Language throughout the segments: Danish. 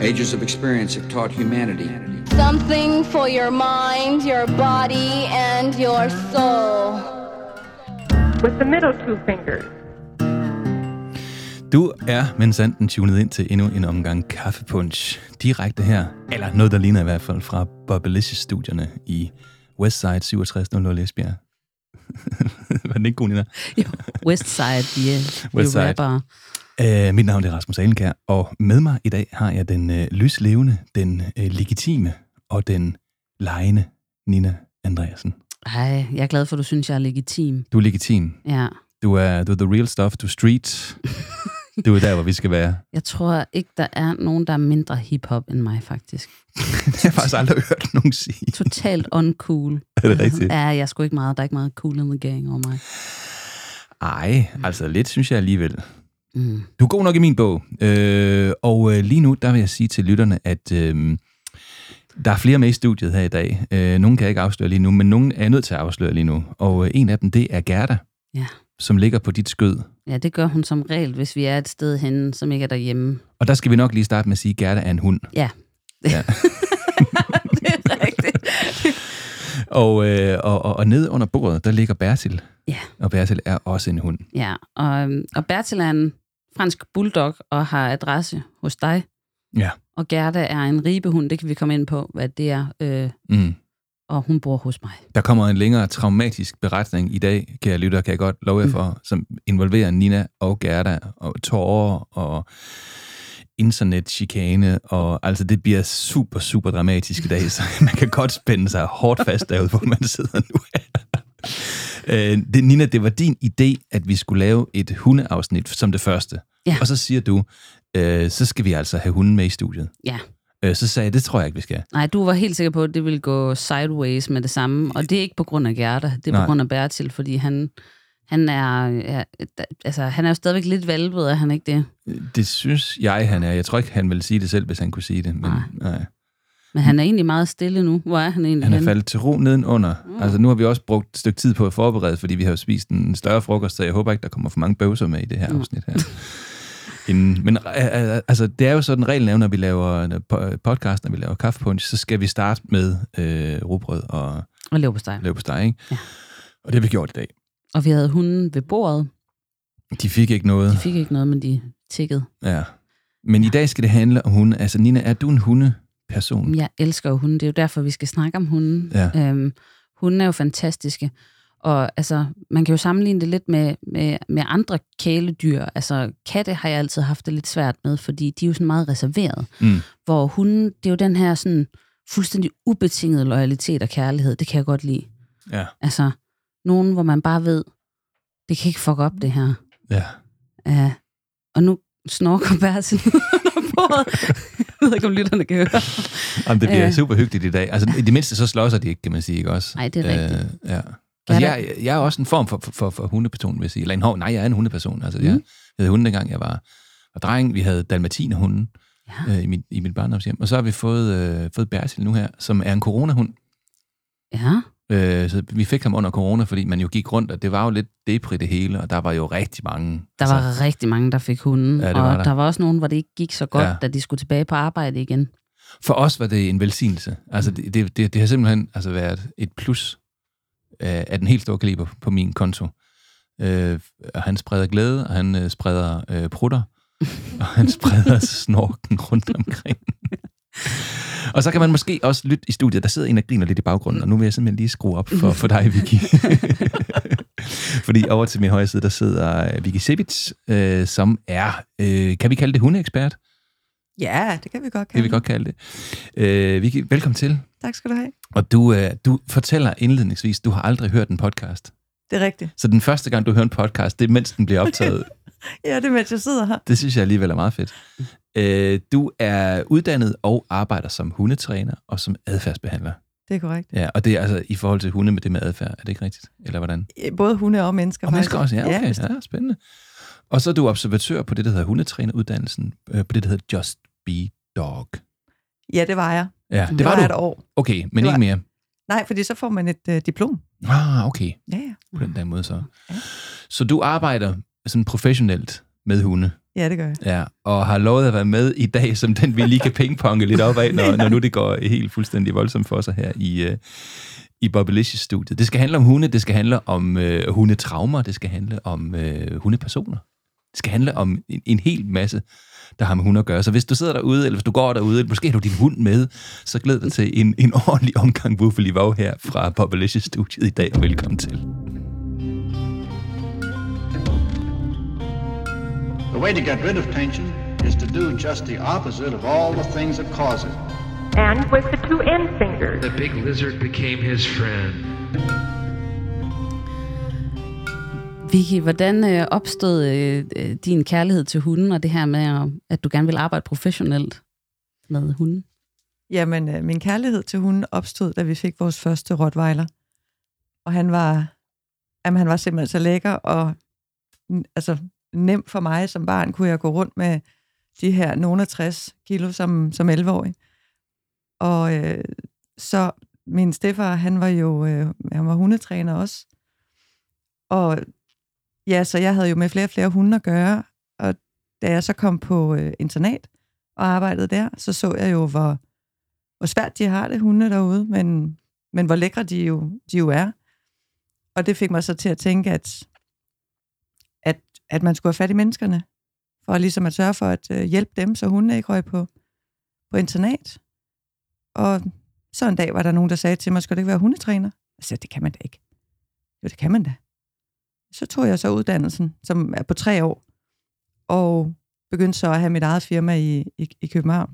Ages of experience have taught humanity Something for your mind, your body, and your soul. with the middle two fingers. Du er mensanden tunet ind til endnu en omgang kaffepunch. Direkte her, eller noget, der ligner i hvert fald, fra Bobelicious-studierne i Westside 6700 Esbjerg. Var den ikke god, Nina? Jo, Westside, de er jo Westside. Uh, mit navn er Rasmus Alenkær, og med mig i dag har jeg den uh, lyslevende, den uh, legitime og den lejende Nina Andreasen. Ej, jeg er glad for, at du synes, jeg er legitim. Du er legitim. Ja. Du er, du er the real stuff, du er street. Du er der, hvor vi skal være. Jeg tror ikke, der er nogen, der er mindre hip-hop end mig, faktisk. Det har jeg faktisk aldrig hørt nogen sige. Totalt uncool. Er det rigtigt? Ja, jeg er sgu ikke meget. Der er ikke meget cool in the gang over mig. Ej, altså lidt synes jeg alligevel. Mm. Du er god nok i min bog. Øh, og øh, lige nu, der vil jeg sige til lytterne, at øh, der er flere med i studiet her i dag. Øh, nogle kan jeg ikke afsløre lige nu, men nogle er nødt til at afsløre lige nu. Og øh, en af dem, det er Gerda, Ja. som ligger på dit skød. ja, det gør hun som regel, hvis vi er et sted henne, som ikke er derhjemme. Og der skal vi nok lige starte med at sige, at Gerda er en hund. Ja. Ja. det er rigtigt. Og, øh, og, og, og nede under bordet, der ligger Bertil. Ja. Og Bertil er også en hund. Ja, og, øhm, og Bertil er en fransk bulldog og har adresse hos dig. Ja. Og Gerda er en ribehund, det kan vi komme ind på, hvad det er. Øh, Mm. og hun bor hos mig. Der kommer en længere traumatisk beretning i dag, kære lytter, kan jeg godt love jer for, som involverer Nina og Gerda og tårer og internetchikane, og altså det bliver super, super dramatisk i dag, så man kan godt spænde sig hårdt fast derude, hvor man sidder nu Øh, det, Nina, det var din idé, at vi skulle lave et hundeafsnit som det første. Ja. Og så siger du, øh, så skal vi altså have hunden med i studiet. Ja. Øh, så sagde jeg, det tror jeg ikke, vi skal. Nej, du var helt sikker på, at det ville gå sideways med det samme. Og det er ikke på grund af Gerda, det er Nej. på grund af Bertil, fordi han, han er, ja, altså, han er jo stadigvæk lidt valvet, er han ikke det? Det synes jeg, han er. Jeg tror ikke, han ville sige det selv, hvis han kunne sige det. Men, Nej. nej. Men han er egentlig meget stille nu. Hvor er han egentlig Han er henne? faldet til ro nedenunder. Mm. Altså, nu har vi også brugt et stykke tid på at forberede, fordi vi har jo spist en større frokost, så jeg håber ikke, der kommer for mange bøvser med i det her Mm. afsnit her. Inden, men øh, øh, altså, det er jo sådan, reglen er, når vi laver øh, po- podcast, når vi laver kaffepunch, så skal vi starte med øh, rugbrød og Og lever på steg. løb på steg, ikke? Ja. Og det har vi gjort i dag. Og vi havde hunden ved bordet. De fik ikke noget. De fik ikke noget, men de tikkede. Ja. Men i dag skal det handle om hunde. Altså, Nina, er du en hundeperson? Jeg elsker jo hunden. Det er jo derfor, vi skal snakke om hunden. Ja. Øhm, hunden er jo fantastiske. Og altså, man kan jo sammenligne det lidt med, med, med andre kæledyr. Altså, katte har jeg altid haft det lidt svært med, fordi de er jo sådan meget reserveret. Mm. Hvor hunden, det er jo den her sådan fuldstændig ubetingede loyalitet og kærlighed. Det kan jeg godt lide. Ja. Altså, nogen, hvor man bare ved, det kan ikke fuck op, det her. Ja. Ja. Og nu snorker Bertil under bordet. Jeg ved ikke, om lytterne kan høre. Jamen, det bliver Øh. super hyggeligt i dag. Altså, i det mindste så slåser de ikke, kan man sige, ikke også? Nej, det er rigtigt. Øh, ja. Altså, jeg, jeg er også en form for, for, for, hundeperson, vil jeg sige. Eller en, hov, nej, jeg er en hundeperson. Altså, jeg, Mm. jeg havde hunde, dengang jeg var, var dreng. Vi havde dalmatinerhunden Ja. øh, i, mit, i mit barndomshjem. Og så har vi fået, øh, fået Bertil nu her, som er en coronahund. Ja. Øh, så vi fik ham under corona, fordi man jo gik rundt, og det var jo lidt depri det hele, og der var jo rigtig mange. Der var rigtig mange, der fik hunden, Ja, og var der. der var også nogen, hvor det ikke gik så godt, ja. da de skulle tilbage på arbejde igen. For os var det en velsignelse. Altså, det, det, det, det har simpelthen altså, været et plus øh, af den helt store kaliber på min konto. Øh, og han spreder glæde, og han øh, spreder øh, prutter, og han spreder snorken rundt omkring. og så kan man måske også lytte i studiet. Der sidder en og griner lidt i baggrunden, og nu vil jeg simpelthen lige skrue op for, for dig, Vicky. Fordi over til min højre side, der sidder øh, Vicky Sibitz, øh, som er, øh, kan vi kalde det hundeekspert? Ja, det kan vi godt Det kalde vi godt kalde det. Øh, Vicky, velkommen til. Tak skal du have. Og du, øh, du fortæller indledningsvis, du har aldrig hørt en podcast. Det er rigtigt. Så den første gang, du hører en podcast, det er mens den bliver optaget. Ja, det er mens jeg sidder her. det synes jeg alligevel er meget fedt. Øh, du er uddannet og arbejder som hundetræner og som adfærdsbehandler. Det er korrekt. Ja, og det er altså i forhold til hunde med det med adfærd. Er det ikke rigtigt? Eller hvordan? Både hunde og mennesker. Og mennesker også, faktisk. ja, okay. bestemt. Ja, spændende. Og så er du observatør på det, der hedder hundetræneruddannelsen, øh, på det, der hedder Just Be Dog. ja, det var jeg. Ja, det, Det var, var du. et år. Okay, men Det var- ikke mere. Nej, fordi så får man et øh, diplom. Ah, okay. Ja, ja. På den der måde så. Ja. Så du arbejder sådan professionelt med hunde. Ja, det gør jeg. Ja, og har lovet at være med i dag, som den vi lige kan pingponge lidt op af, når, når nu det går helt fuldstændig voldsomt for sig her i, uh, i Bobblicious-studiet. Det skal handle om hunde, det skal handle om uh, hundetraumer, det skal handle om uh, hundepersoner. Det skal handle om en, en hel masse, der har med hunde at gøre. Så hvis du sidder derude, eller hvis du går derude, eller måske har du din hund med, så glæd dig til en, en ordentlig omgang Buffalo Wow her fra Bobblicious-studiet i dag, og velkommen til. The way to get rid of tension is to do just the opposite of all the things that cause it. And with the two end fingers. The big lizard became his friend. Vicky, hvordan øh, opstod øh, øh, din kærlighed til hunden, og det her med, at, du gerne vil arbejde professionelt med hunden? Jamen, øh, min kærlighed til hunden opstod, da vi fik vores første rottweiler. Og han var, jamen, han var simpelthen så lækker, og altså, nem for mig som barn, kunne jeg gå rundt med de her nogle 60 kilo som, som 11-årig. Og øh, så min stefar, han var jo øh, han var hundetræner også. Og ja, så jeg havde jo med flere og flere hunde at gøre. Og da jeg så kom på øh, internat og arbejdede der, så så jeg jo, hvor, hvor svært de har det, hunde derude, men, men hvor lækre de jo, de jo er. Og det fik mig så til at tænke, at, at, man skulle have fat i menneskerne, for ligesom at sørge for at øh, hjælpe dem, så hundene ikke røg på, på internat. Og så en dag var der nogen, der sagde til mig, skal du ikke være hundetræner? Jeg sagde, det kan man da ikke. Jo, det kan man da. Så tog jeg så uddannelsen, som er på tre år, og begyndte så at have mit eget firma i, i, i København.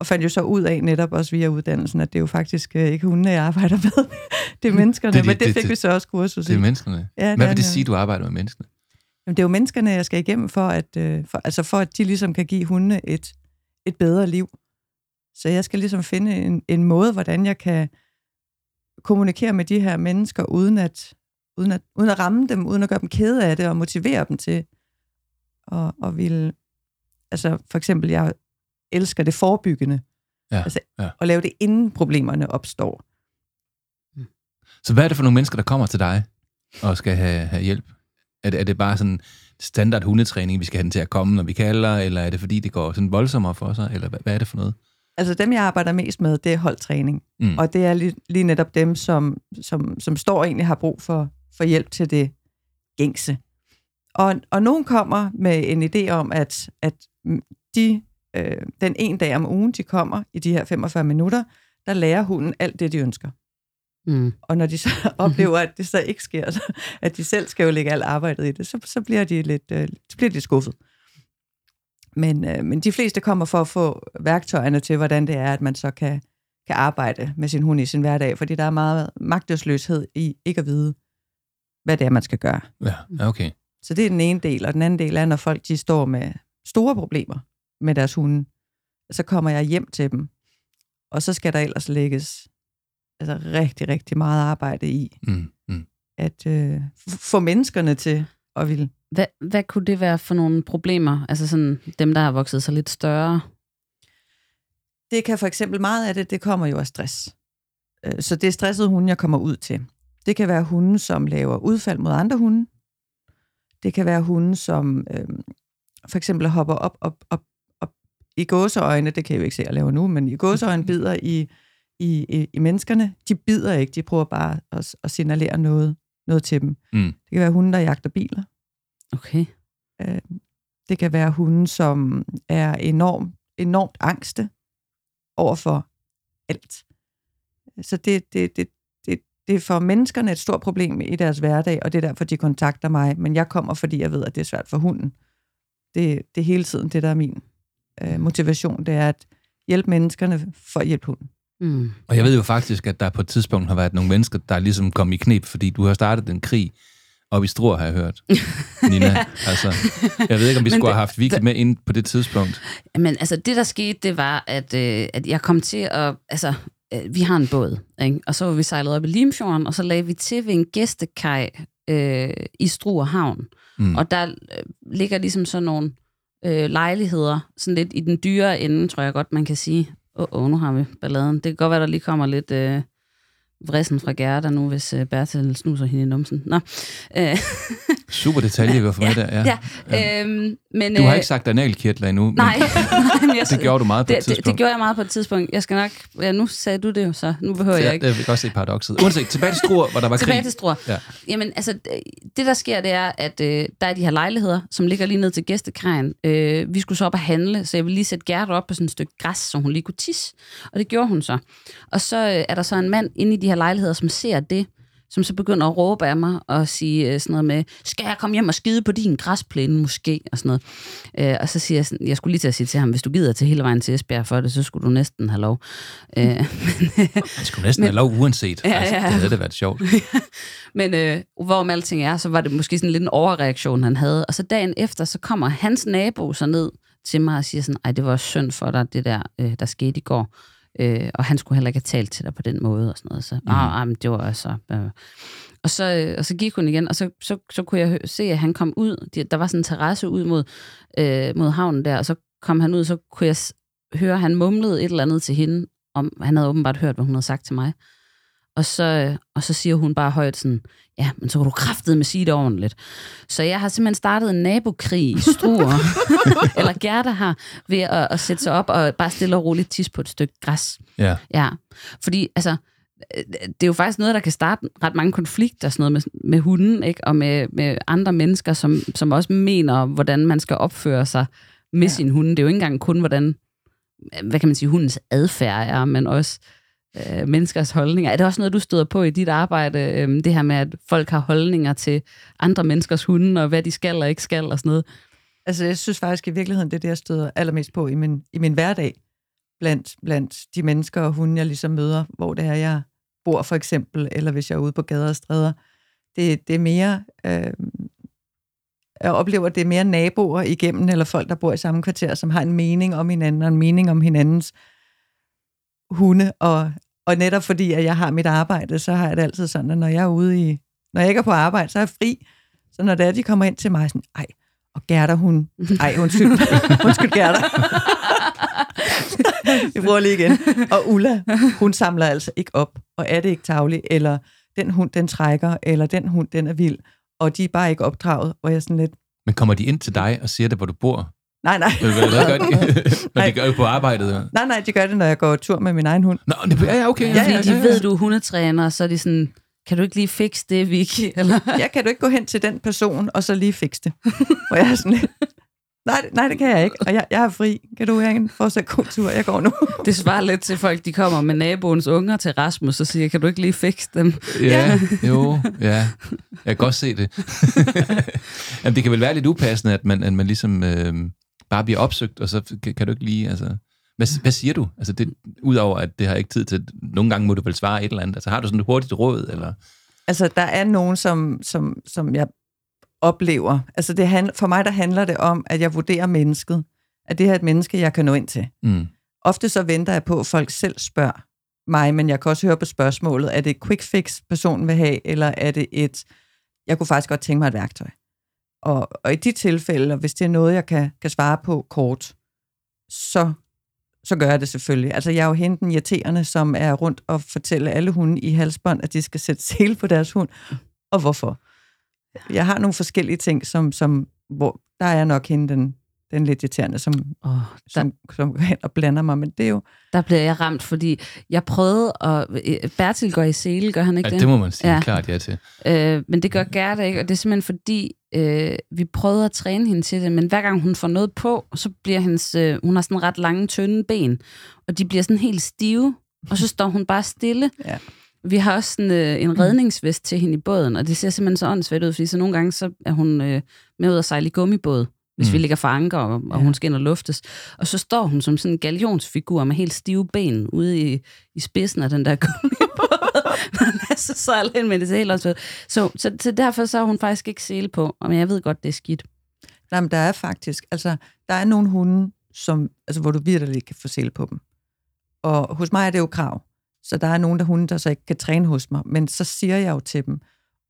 Og fandt jo så ud af netop også via uddannelsen, at det er jo faktisk øh, ikke hundene, jeg arbejder med. det er menneskerne, Det det, de- men det det- fik vi så også kursus Det er i. menneskene. Ja, det Hvad vil det det. sige, du arbejder med menneskene? Jamen, det er jo menneskerne, jeg skal igennem for, at, øh, for, altså for at de ligesom kan give hundene et, et bedre liv. Så jeg skal ligesom finde en, en måde, hvordan jeg kan kommunikere med de her mennesker, uden at, uden at, uden at ramme dem, uden at gøre dem kede af det, og motivere dem til at, at ville... Altså for eksempel, jeg elsker det forebyggende. Ja, altså, ja. At lave det, inden problemerne opstår. Så hvad er det for nogle mennesker, der kommer til dig og skal have, have hjælp? Er det, er det bare sådan standard hundetræning, vi skal have den til at komme, når vi kalder, eller er det fordi, det går sådan voldsommere for sig, eller hvad, hvad er det for noget? Altså dem, jeg arbejder mest med, det er holdtræning. Mm. Og det er lige, lige netop dem, som, som, som står og egentlig har brug for, for hjælp til det gængse. Og, og nogen kommer med en idé om, at, at de, øh, den en dag om ugen, de kommer i de her 45 minutter, der lærer hunden alt det, de ønsker. Mm. Og når de så oplever, at det så ikke sker, så, at de selv skal jo lægge alt arbejdet i det, så, så bliver de lidt øh, så bliver de skuffet. Men, øh, men de fleste kommer for at få værktøjerne til, hvordan det er, at man så kan, kan arbejde med sin hund i sin hverdag, fordi der er meget magtesløshed i ikke at vide, hvad det er, man skal gøre. Ja, okay. Så det er den ene del, og den anden del er, når folk de står med store problemer med deres hunde, så kommer jeg hjem til dem, og så skal der ellers lægges altså rigtig, rigtig meget arbejde i, Mm, mm. at øh, få menneskerne til at ville. Hvad, hvad kunne det være for nogle problemer? Altså sådan dem, der har vokset sig lidt større. Det kan for eksempel meget af det, det kommer jo af stress. Øh, Så det er stressede hunde, jeg kommer ud til. Det kan være hunde, som laver udfald mod andre hunde. Det kan være hunde, som øh, for eksempel hopper op, op, op, op i gåseøjne, det kan jeg jo ikke se, at jeg laver nu, men i gåseøjne bider i, i, i, i menneskerne. De bider ikke, de prøver bare at, at signalere noget, noget til dem. Mm. Det kan være hunde, der jagter biler. Okay. Øh, Det kan være hunde, som er enormt, enormt angste over for alt. Så det, det, det, det, det er for menneskerne et stort problem i deres hverdag, og det er derfor, de kontakter mig. Men jeg kommer, fordi jeg ved, at det er svært for hunden. Det, det er hele tiden det, der er min øh, motivation. Det er at hjælpe menneskerne for at hjælpe hunden. Mm. Og jeg ved jo faktisk, at der på et tidspunkt har været nogle mennesker, der ligesom kom i knep, fordi du har startet en krig op i Struer, har jeg hørt, Nina. Altså, jeg ved ikke, om vi skulle det- have haft Vicky med ind på det tidspunkt. Men altså, det der skete, det var, at, øh, at jeg kom til at... Altså, øh, vi har en båd, ikke? og så var vi sejlet op i Limfjorden, og så lagde vi til ved en gæstekaj øh, i Struer Havn. Mm. Og der øh, ligger ligesom sådan nogle øh, lejligheder, sådan lidt i den dyre ende, tror jeg godt, man kan sige. Åh, oh, oh, nu har vi balladen. Det kan godt være, der lige kommer lidt øh, vrissen fra Gerda nu, hvis øh, Bertel snuser hende i numsen. Nå. Øh, Super detalje, vi var for med der. Ja. ja. Øhm, Men, Du har øh, ikke sagt analkirtler endnu, men Nej, men jeg, det gjorde du meget på et det, det, det tidspunkt. gjorde jeg meget på et tidspunkt. Jeg skal nok... Ja, nu sagde du det jo så. Nu behøver Så jeg ikke. jeg vil godt se paradokset. Uanset, tilbage til Struer, hvor der var Tilbage krig. til Struer. Ja. Jamen, altså, det der sker, det er, at øh, der er de her lejligheder, som ligger lige ned til gæstekræen. Øh, vi skulle så op og handle, så jeg ville lige sætte Gerda op på sådan et stykke græs, så hun lige kunne tisse. Og det gjorde hun så. Og så øh, er der så en mand inde i de her lejligheder, som ser det, som så begynder at råbe af mig og sige øh, sådan noget med, skal jeg komme hjem og skide på din græsplæne måske, og sådan noget. Øh, og så siger jeg sådan, jeg skulle lige til at sige til ham, hvis du gider til hele vejen til Esbjerg for det, så skulle du næsten have lov. Øh, Man skulle næsten have lov uanset. Ja, Altså, ja. det havde det været sjovt. Men øh, hvorom alting er, så var det måske sådan lidt en overreaktion, han havde. Og så dagen efter, så kommer hans nabo så ned til mig og siger sådan, ej, det var synd for dig, det der, øh, der skete i går. Øh, og han skulle heller ikke have talt til dig på den måde og sådan noget. Så, mm. ah, ah, men det var altså... Øh. Og, så, øh, og så gik hun igen, og så, så, så kunne jeg se, at han kom ud. De- Der var sådan en terrasse ud mod, øh, mod havnen der, og så kom han ud, så kunne jeg høre, at han mumlede et eller andet til hende, om han havde åbenbart hørt, hvad hun havde sagt til mig. Og så, øh, og så siger hun bare højt sådan, ja, men så var du kraftet med sige det ordentligt. Så jeg har simpelthen startet en nabokrig i Struer, eller Gerda har, ved at, at sætte sig op og bare stille og roligt tis på et stykke græs. Ja. Ja, fordi altså, det er jo faktisk noget, der kan starte ret mange konflikter, sådan noget med, med hunden, ikke? og med, med andre mennesker, som, som også mener, hvordan man skal opføre sig med ja. sin hund. Det er jo ikke engang kun, hvordan, hvad kan man sige, hundens adfærd er, men også øh, menneskers holdninger. Er det også noget, du støder på i dit arbejde, øh, det her med, at folk har holdninger til andre menneskers hunde, og hvad de skal og ikke skal, og sådan noget? Altså, jeg synes faktisk i virkeligheden, det er det, jeg støder allermest på i min, i min hverdag, blandt, blandt de mennesker og hunde, jeg ligesom møder, hvor det er, jeg bor for eksempel, eller hvis jeg er ude på gader og stræder. Det, det er mere, øh, jeg oplever, at det er mere naboer igennem, eller folk, der bor i samme kvarter, som har en mening om hinanden, og en mening om hinandens hunde, og, og netop fordi, at jeg har mit arbejde, så har jeg det altid sådan, at når jeg er ude i, når jeg ikke er på arbejde, så er jeg fri. Så når det er, de kommer ind til mig, sådan, ej, og Gerda, hun, ej, undskyld, undskyld Gerda. Vi prøver lige igen. Og Ulla, hun samler altså ikke op, og er det ikke tavlig, eller den hund, den trækker, eller den hund, den er vild, og de er bare ikke opdraget, og jeg sådan lidt, Men kommer de ind til dig og siger det, hvor du bor? Nej, nej. Hvad, hvad gør de? Når de gør det på arbejdet? ja. Nej, nej, de gør det, når jeg går tur med min egen hund. Nå, det, ja, ja, okay. Ja, fordi de ved, du er hundetræner, og så er de sådan, kan du ikke lige fikse det, Vicky? Eller? Ja, kan du ikke gå hen til den person, og så lige fikse det? Og jeg er sådan lidt, nej, nej, det kan jeg ikke, og jeg, jeg er fri. Kan du have en fortsat god tur? Jeg går nu. Det svarer lidt til folk, de kommer med naboens unger til Rasmus og siger, kan du ikke lige fikse dem? Ja, jo, ja. Jeg kan godt se det. Jamen, det kan vel være lidt upassende, at man, at man ligesom øh, bare bliver opsøgt, og så kan, kan du ikke lige... Altså, hvad, hvad siger du? Altså, det, udover at det har ikke tid til... Nogle gange må du vel svare et eller andet. Altså, har du sådan et hurtigt råd, eller... Altså, der er nogen, som, som, som jeg oplever. Altså, det handler, for mig der handler det om, at jeg vurderer mennesket. At det her er et menneske, jeg kan nå ind til. Mm. Ofte så venter jeg på, at folk selv spørger mig, men jeg kan også høre på spørgsmålet, er det et quick fix, personen vil have, eller er det et, jeg kunne faktisk godt tænke mig et værktøj. Og, og i de tilfælde, og hvis det er noget, jeg kan, kan svare på kort, så, så gør jeg det selvfølgelig. Altså, jeg er jo hende den irriterende, som er rundt og fortælle alle hunde i halsbånd, at de skal sætte sele på deres hund, og hvorfor. Jeg har nogle forskellige ting, som, som hvor der er jeg nok hende den, den lidt irriterende, som, Oh, der, som, som går hen og blander mig, men det er jo, der bliver jeg ramt, fordi jeg prøvede at... øh, Bertil går i sele, gør han ikke Ja, det? det må man sige Ja. ja. klart ja til. Øh, men det gør Gerda ikke, og det er simpelthen fordi, øh, vi prøvede at træne hende til det, men hver gang hun får noget på, så bliver hendes, øh, hun har sådan ret lange, tynde ben, og de bliver sådan helt stive, og så står hun bare stille. Ja. Vi har også sådan, øh, en redningsvest til hende i båden, og det ser simpelthen så åndssvagt ud, fordi så nogle gange så er hun øh, med ud at sejle i gummibåd, hvis mm. vi ligger for anker, og, og Ja. hun skal ind og luftes. Og så står hun som sådan en galionsfigur med helt stive ben ude i, i spidsen af den der gummibåd. Man så sejler ind med det, er helt åndssvagt. Så, så, så derfor så har hun faktisk ikke sele på, og jeg ved godt, det er skidt. Nej, men der er faktisk, altså, der er nogle hunde, som, altså, hvor du virkelig kan få sele på dem. Og hos mig er det jo krav. Så der er nogle der hunde, der så ikke kan træne hos mig. Men så siger jeg jo til dem,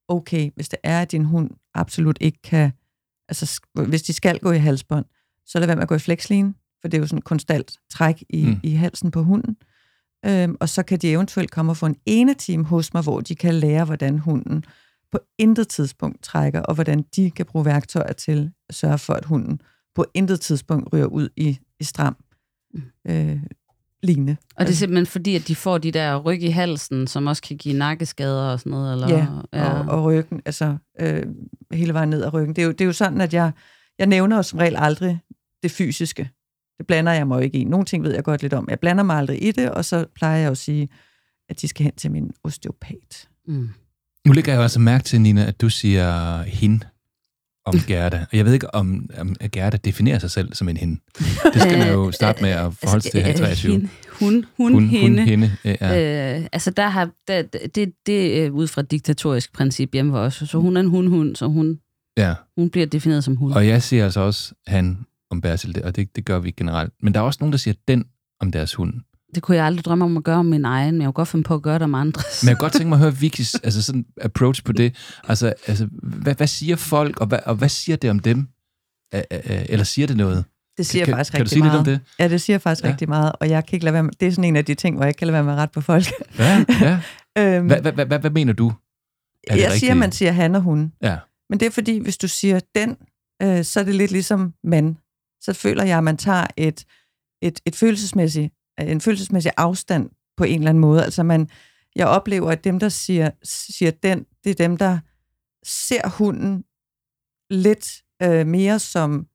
okay, hvis det er, at din hund absolut ikke kan, altså hvis de skal gå i halsbånd, så lad være med at gå i flexline, for det er jo sådan et konstant træk i, mm. Mm. i halsen på hunden. Øhm, og så kan de eventuelt komme og få en ene time hos mig, hvor de kan lære, hvordan hunden på intet tidspunkt trækker, og hvordan de kan bruge værktøjer til at sørge for, at hunden på intet tidspunkt ryger ud i, i stram øh, lignende. Og det er simpelthen fordi, at de får de der ryg i halsen, som også kan give nakkeskader og sådan noget? Eller? Ja, og, og ryggen, altså øh, hele vejen ned ad ryggen. Det er, jo, det er jo sådan, at jeg, jeg nævner jo som regel aldrig det fysiske. Det blander jeg mig jo ikke i. Nogle ting ved jeg godt lidt om. Jeg blander mig aldrig i det, og så plejer jeg jo at sige, at de skal hen til min osteopat. Mm. Nu lægger jeg jo altså mærke til, Nina, at du siger hende om Gerda. Og jeg ved ikke, om, om Gerda definerer sig selv som en hende. Det skal man jo starte med at forholde sig til her i 23. Hende, hun, hun, Hun, hende. hun, hende. Ja. Øh, altså der har, der, det, det er ud fra et diktatorisk princip hjemme hos os. Så hun er en hun-hund, så hun, ja. hun bliver defineret som hun. Og jeg siger altså også han om Bertil, og det, det gør vi generelt. Men der er også nogen, der siger den om deres hund. Det kunne jeg aldrig drømme om at gøre om min egen, men jeg kunne godt finde på at gøre det om andres. Men jeg kunne godt tænke mig at høre Vikis altså sådan approach på det. Altså, altså hvad, hvad siger folk, og hvad, og hvad siger det om dem? Eller siger det noget? Det siger kan, faktisk kan du rigtig sige meget. lidt om det? Ja, det siger faktisk Ja. rigtig meget, og jeg kan ikke lade være med, det er sådan en af de ting, hvor jeg ikke kan lade være med at rette på folk. Ja, ja. øhm, Hvad, hvad, hvad, mener du? Er det jeg siger, rigtigt? man siger han og hun. Ja. Men det er fordi, hvis du siger den, øh, så er det lidt ligesom man. Så føler jeg, at man tager et, et, et følelsesmæssigt, en følelsesmæssig afstand på en eller anden måde. Altså man, jeg oplever, at dem, der siger, siger den, det er dem, der ser hunden lidt øh, mere som,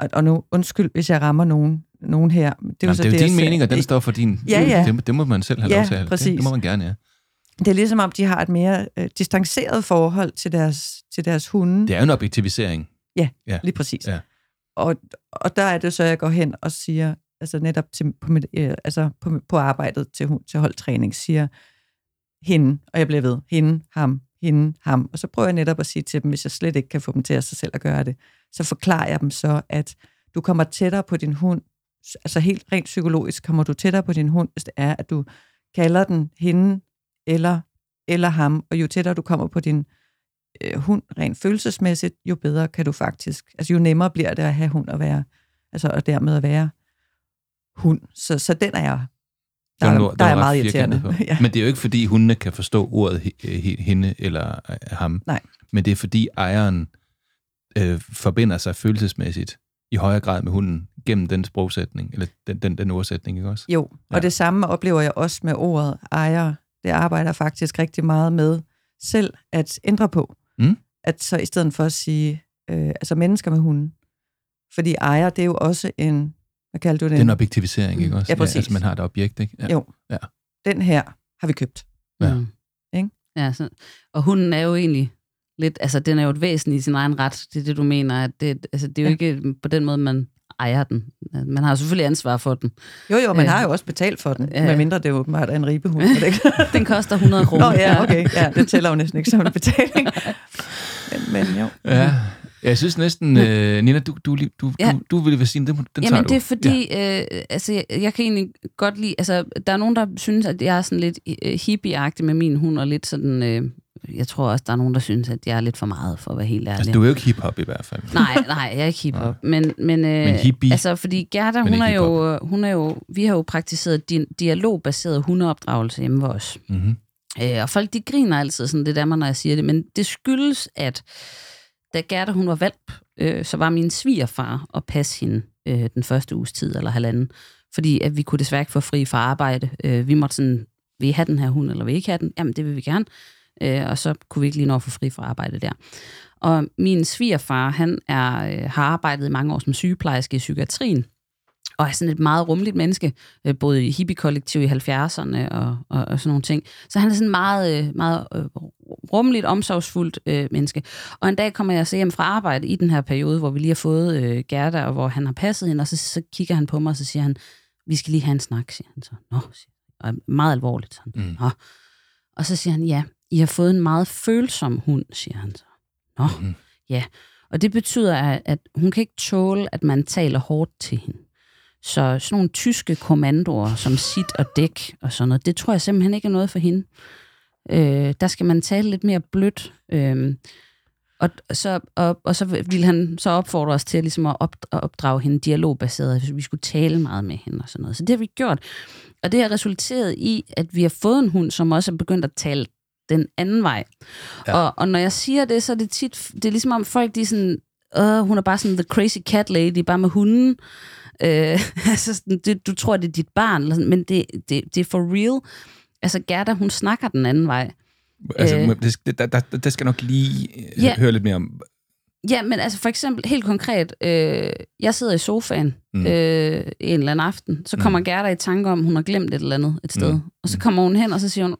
og, og nu undskyld, hvis jeg rammer nogen, nogen her. Det er Det, Jamen, det er jo jeg din mening, og den står for din. Ja, ja. Det, det må man selv have Ja, lov til. at- Det, præcis. det må man gerne, ja. Det er ligesom om, de har et mere øh, distanceret forhold til deres, til deres hunde. Det er jo en objektivisering. Ja, Ja. lige præcis. Ja. Og, og der er det så, jeg går hen og siger, altså netop til, på, mit, øh, altså på, på arbejdet til, til holdtræning, siger hende, og jeg bliver ved, hende, ham, hende, ham. Og så prøver jeg netop at sige til dem, hvis jeg slet ikke kan få dem til at sig selv at gøre det, så forklarer jeg dem så, at du kommer tættere på din hund, altså helt rent psykologisk kommer du tættere på din hund, hvis det er, at du kalder den hende eller, eller ham, og jo tættere du kommer på din øh, hund rent følelsesmæssigt, jo bedre kan du faktisk, altså jo nemmere bliver det at have hund at være, altså og dermed at være hund. Så, så den er jeg, der, Den er, var- der den er meget irriterende. ja. Men det er jo ikke, fordi hundene kan forstå ordet he- he- hende eller øh, ham. Nej. Men det er, fordi ejeren øh, forbinder sig følelsesmæssigt i højere grad med hunden gennem den sprogsætning, eller den, den, den ordsætning, ikke også? Jo, og Ja. ja. det samme oplever jeg også med ordet ejer. Det arbejder jeg faktisk rigtig meget med selv at ændre på. Mm. At så i stedet for at sige, øh, altså mennesker med hunden. Fordi ejer, det er jo også en, hvad kalder du det? Det er en objektivisering, ikke også? Ja, præcis. altså, man har et objekt, ikke? Ja. Jo. Ja. Den her har vi købt. Ja. Mm. Ikke? Ja, så, og hunden er jo egentlig lidt, altså den er jo et væsen i sin egen ret. Det er det, du mener. At det, altså, det er jo Ja. ikke på den måde, man ejer den. Man har jo selvfølgelig ansvar for den. Jo, jo, man Øh. har jo også betalt for den, Ja. medmindre det åbenbart er en ribehund. er det ikke? Den koster 100 kroner. Nå ja, okay. Ja, det tæller jo næsten ikke som en betaling. Men, men jo. Ja. Jeg synes næsten, øh, Nina, du, du, du, du, Ja. du, du ville sige, den, den tager Jamen du. det er fordi, ja. øh, altså jeg, jeg kan egentlig godt lide, altså der er nogen, der synes, at jeg er sådan lidt øh, hippie-agtig med min hund, og lidt sådan, øh, jeg tror også, der er nogen, der synes, at jeg er lidt for meget, for at være helt ærlig. Altså, du er jo ikke hiphop i hvert fald. Nej, nej, jeg er ikke hiphop. Men, men, øh, Men hippie. Altså, fordi Gerda, hun er, jo, hun er jo, vi har jo praktiseret di- dialogbaseret hundeopdragelse hjemme hos os. Mm-hmm. Øh, og folk, de griner altid sådan, det der mig, når jeg siger det. Men det skyldes, at da Gerda, hun var valp, øh, så var min svigerfar og passe hende øh, den første uges tid, eller halvanden. Fordi at vi kunne desværre ikke få fri fra arbejde. Øh, vi måtte sådan, vil I have den her hund, eller vil I ikke have den? Jamen, det vil vi gerne. Øh, og så kunne vi ikke lige nå at få fri fra arbejde der. Og min svigerfar, han er, øh, har arbejdet i mange år som sygeplejerske i psykiatrien, og er sådan et meget rummeligt menneske, øh, både i hippie-kollektiv i 70'erne og, og, og sådan nogle ting. Så han er sådan meget, øh, meget øh, rummeligt, omsorgsfuldt øh, menneske. Og en dag kommer jeg så hjem fra arbejde i den her periode, hvor vi lige har fået øh, Gerda, og hvor han har passet hende, og så, så kigger han på mig, og så siger han, vi skal lige have en snak, siger han så. Nå, siger. Og meget alvorligt. Sådan. Mm. Nå. Og så siger han, ja, I har fået en meget følsom hund, siger han så. Nå, Mhm. ja. Og det betyder, at, at hun kan ikke tåle, at man taler hårdt til hende. Så sådan nogle tyske kommandoer, som sit og dæk og sådan noget, det tror jeg simpelthen ikke er noget for hende. Øh, der skal man tale lidt mere blødt. Øh, og, så, og, og så ville han så opfordre os til ligesom at, op, at opdrage hende dialogbaseret, hvis vi skulle tale meget med hende og sådan noget. Så det har vi gjort. Og det har resulteret i, at vi har fået en hund, som også er begyndt at tale den anden vej. Ja. Ja. Og, og når jeg siger det, så er det tit, det er ligesom om folk, de er sådan, øh, hun er bare sådan the crazy cat lady, bare med hunden. Øh, altså, sådan, det, du tror, det er dit barn, eller sådan, men det, det, det er for real. Altså, Gerda, hun snakker den anden vej. Altså, Øh. øh, det, der, der, der skal nok lige Ja. ja. høre lidt mere om... Ja, men altså for eksempel, helt konkret, øh, jeg sidder i sofaen mm. Mm. øh, en eller anden aften, så kommer mm. Mm. Gerda i tanke om, hun har glemt et eller andet et sted. Mm. Mm. Og så kommer hun hen, og så siger hun,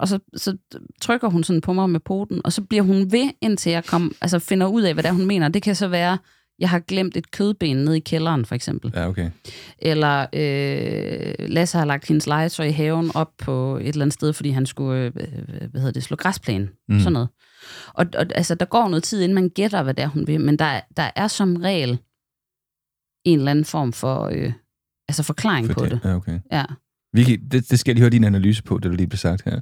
og så, så trykker hun sådan på mig med poten, og så bliver hun ved, indtil jeg kom, altså finder ud af, hvad det er, hun mener. Det kan så være, jeg har glemt et kødben nede i kælderen, for eksempel. Ja, okay. Eller øh, Lasse har lagt hendes legetøj i haven op på et eller andet sted, fordi han skulle øh, hvad hedder det, slå græsplæne. Mm. Sådan noget. Og, og altså, der går noget tid, inden man gætter, hvad det er, hun vil. Men der, der er som regel en eller anden form for øh, altså forklaring For på det. Ja, okay. Ja. Vicky, det, det skal jeg lige høre din analyse på, det du lige blev sagt her.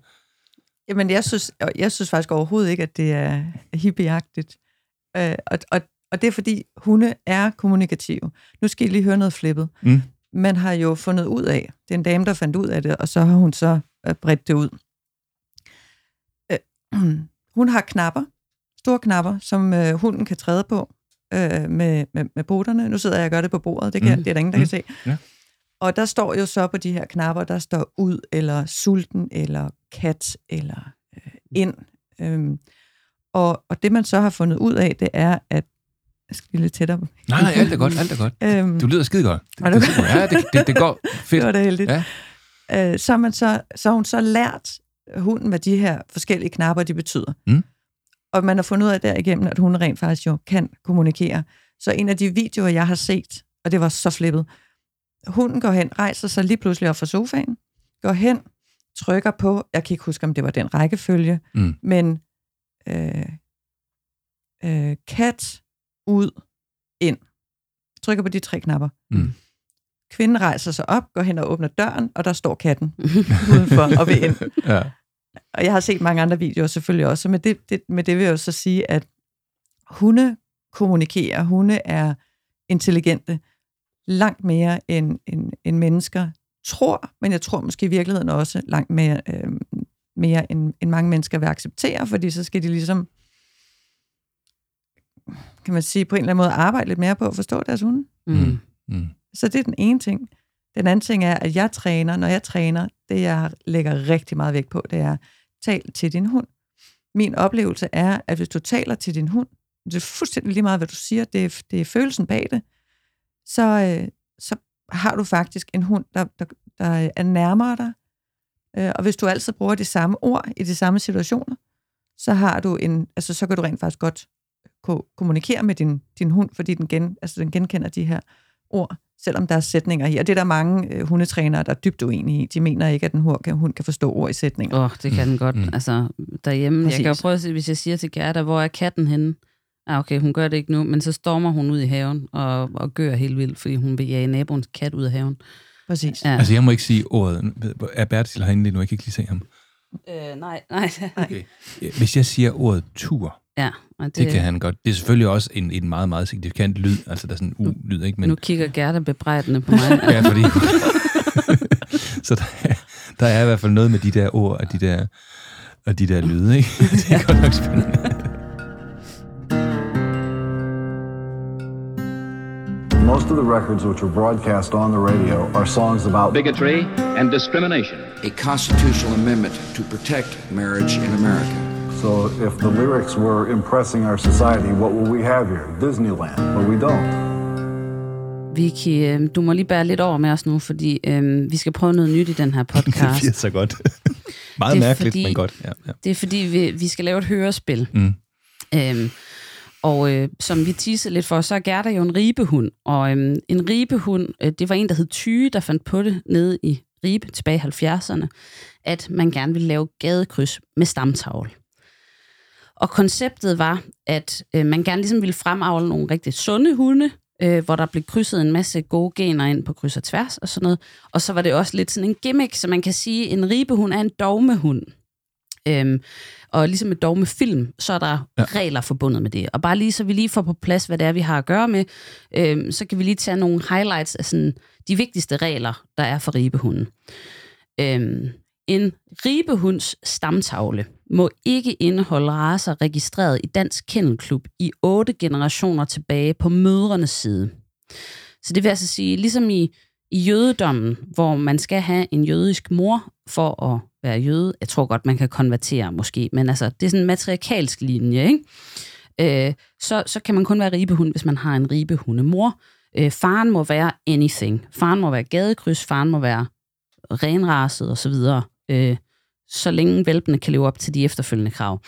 Jamen, jeg synes, jeg synes faktisk overhovedet ikke, at det er hippieagtigt. Øh, og, og, og det er fordi, hunde er kommunikative. Nu skal I lige høre noget flippet. Mm. Man har jo fundet ud af, det er en dame, der fandt ud af det, og så har hun så øh, bredt det ud. Øh, hun har knapper, store knapper, som øh, hunden kan træde på øh, med, med, med poterne. Nu sidder jeg og gør det på bordet, det, kan, Mm. det er der ingen, der Mm. kan se. Ja. Og der står jo så på de her knapper, der står ud, eller sulten, eller kat, eller øh, ind. Øhm, og, og det man så har fundet ud af, det er, at jeg skal lige lidt tættere. på. Nej, nej, alt er godt, alt er godt. Øhm, Du lyder skide godt. Det, Er det, det, ja, det, det, det går fedt. det var da heldigt. Ja. Øh, så, har man så, så hun så lært hunden, hvad de her forskellige knapper, de betyder. Mm. Og man har fundet ud af derigennem, at hun rent faktisk jo kan kommunikere. Så en af de videoer, jeg har set, og det var så flippet, hunden går hen, rejser sig lige pludselig op fra sofaen, går hen, trykker på, jeg kan ikke huske, om det var den rækkefølge, Mm. men øh, øh, kat, ud, ind. Trykker på de tre knapper. Mm. Kvinden rejser sig op, går hen og åbner døren, og der står katten udenfor og vil ind. Ja. Og jeg har set mange andre videoer selvfølgelig også, men det, det, med det vil jeg jo så sige, at hunde kommunikerer, hunde er intelligente langt mere end, end, end mennesker tror, men jeg tror måske i virkeligheden også langt mere, øh, mere end, end mange mennesker vil acceptere, fordi så skal de ligesom, kan man sige, på en eller anden måde arbejde lidt mere på at forstå deres hunde. Mm. Mm. Så det er den ene ting. Den anden ting er, at jeg træner, når jeg træner, det jeg lægger rigtig meget vægt på, det er, tal til din hund. Min oplevelse er, at hvis du taler til din hund, det er fuldstændig lige meget, hvad du siger, det er, det er følelsen bag det, så, øh, så har du faktisk en hund, der, der, der er nærmere dig. Øh, og hvis du altid bruger de samme ord i de samme situationer, så har du en, altså så kan du rent faktisk godt ko- kommunikere med din, din hund, fordi den, gen, altså den genkender de her ord, selvom der er sætninger i. Og det er der mange øh, hundetrænere, der er dybt uenige i. De mener ikke, at en hund kan, hund kan forstå ord i sætninger. Åh, oh, det kan den godt. Mm. Altså, derhjemme. Præcis. Jeg kan jo prøve at se, hvis jeg siger til Gerda, hvor er katten henne? Ah, okay, hun gør det ikke nu, men så stormer hun ud i haven og, og gør helt vildt, fordi hun vil jage naboens kat ud af haven. Præcis. Ja. Altså, jeg må ikke sige ordet. Er Bertil herinde lige nu? Jeg kan ikke lige se ham. Øh, nej, nej. Okay. Hvis jeg siger ordet tur, Ja, og det, det kan han godt. Det er selvfølgelig også en, en meget, meget signifikant lyd. Altså, der er sådan en u-lyd, ikke? Men, Nu kigger Gerda bebrejdende på mig. ja, fordi... så der, er- der er i hvert fald noget med de der ord og de der, og de der lyde, ikke? Det er godt nok spændende. Most of the records which are broadcast on the radio are songs about bigotry and discrimination. A constitutional amendment to protect marriage in America. So if the lyrics were impressing our society, what will we have here? Disneyland. But we don't. Vicky, øh, du må lige bære lidt over med os nu, fordi øh, vi skal prøve noget nyt i den her Det podcast. bliver så godt. meget Det er mærkeligt, fordi- men godt. Ja, ja. Det er fordi, vi, vi skal lave et hørespil. Mm. Øhm, og øh, som vi teasede lidt for, så er Gerda jo en ribehund. Og øh, en ribehund, øh, det var en, der hed Tyge, der fandt på det nede i Ribe tilbage i 70'erne, at man gerne ville lave gadekryds med stamtavl. Og konceptet var, at øh, man gerne ligesom ville fremavle nogle rigtig sunde hunde, øh, hvor der blev krydset en masse gode gener ind på kryds og tværs og sådan noget. Og så var det også lidt sådan en gimmick, så man kan sige, at en ribehund er en dogmehund. Øhm, og ligesom et dogmefilm, så er der. Ja. regler forbundet med det. Og bare lige så vi lige får på plads, hvad det er, vi har at gøre med, øhm, så kan vi lige tage nogle highlights af sådan, de vigtigste regler, der er for ribehunden. Øhm, en ribehunds stamtavle må ikke indeholde raser registreret i Dansk Kennelklub i otte generationer tilbage på mødrenes side. Så det vil altså sige, ligesom i, i jødedommen, hvor man skal have en jødisk mor for at være jøde. Jeg tror godt, man kan konvertere måske, men altså, det er sådan en matriarkalsk linje, ikke? Øh, så, så kan man kun være ribehund, hvis man har en ribehundemor. Øh, faren må være anything. Faren må være gadekryds, faren må være renraset osv., øh, så længe valpene kan leve op til de efterfølgende krav.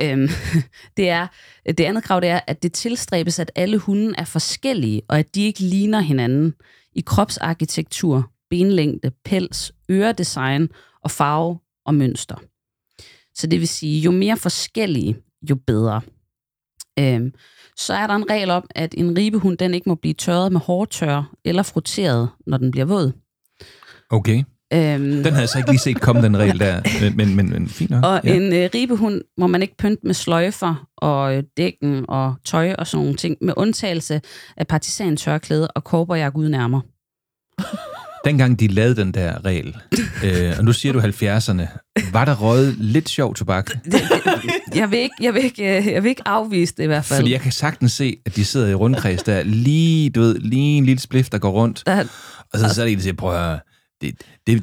Øhm, det, er, det andet krav det er, at det tilstræbes, at alle hunde er forskellige, og at de ikke ligner hinanden i kropsarkitektur, benlængde, pels, øredesign og farve og mønster. Så det vil sige, jo mere forskellige, jo bedre. Øhm, så er der en regel om, at en ribehund den ikke må blive tørret med hårdtør eller froteret, når den bliver våd. Okay. Øhm, Den havde jeg så ikke lige set komme, den regel der. Men, men, men, fint nok. Og ja. en øh, ribehund må man ikke pynte med sløjfer og øh, dækken og tøj og sådan nogle ting, med undtagelse af partisantørklæde og kobberjakke uden ærmer. Dengang de lavede den der regel, øh, og nu siger du 70'erne, var der røget lidt sjov tobak? Jeg vil ikke, jeg vil ikke, øh, jeg vil ikke afvise det i hvert fald. Fordi jeg kan sagtens se, at de sidder i rundkreds der, lige, du ved, lige en lille spliff, der går rundt, Der, og så, så er det en, der siger, prøv at høre, det, det,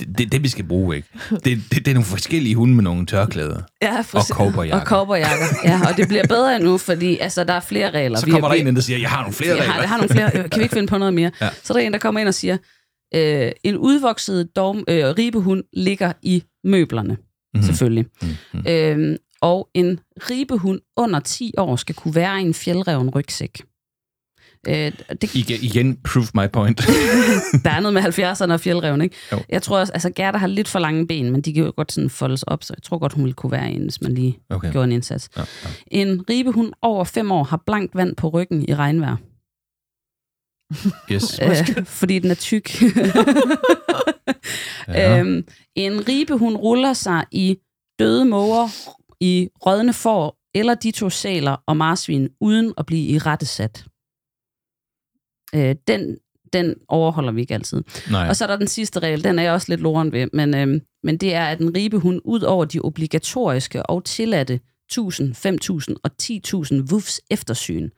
det, det, det, vi skal bruge, ikke? Det, det, det er nogle forskellige hunde med nogle tørklæder. ja, Og præcis. cowboyjakker. Og cowboyjakker. Ja, og det bliver bedre nu, fordi altså, der er flere regler. Så Vi- kommer der vi- en der siger, jeg har nogle flere jeg har, regler. jeg har nogle flere. Øh, Kan vi ikke finde på noget mere? Ja. Så er der en, der kommer ind og siger, øh, en udvokset dom, øh, ribehund ligger i møblerne, Mhm. mm-hmm. selvfølgelig. Mhm. Øhm, og en ribehund under 10 år skal kunne være i en fjeldreven rygsæk. Øh, det, Igen, igen, prove my point. der er noget med 70'erne og fjeldreven, ikke? Jo. Jeg tror også, altså Gerda har lidt for lange ben, men de kan jo godt sådan foldes op, så jeg tror godt, hun ville kunne være en, hvis man lige okay. gjorde en indsats. Ja, ja. En ribehund over 5 år har blankt vand på ryggen i regnvejr. Yes. Øh, fordi den er tyk. Ja. øhm, en ribehund ruller sig i døde måger, i rådne får eller de to sæler og marsvin, uden at blive i rettesat. Øh, den, den overholder vi ikke altid. Nej. Og så er der den sidste regel, den er jeg også lidt loren ved, men, øhm, men det er, at en ribehund ud over de obligatoriske og tilladte 1000, 5000 og 10.000 wufs eftersyn,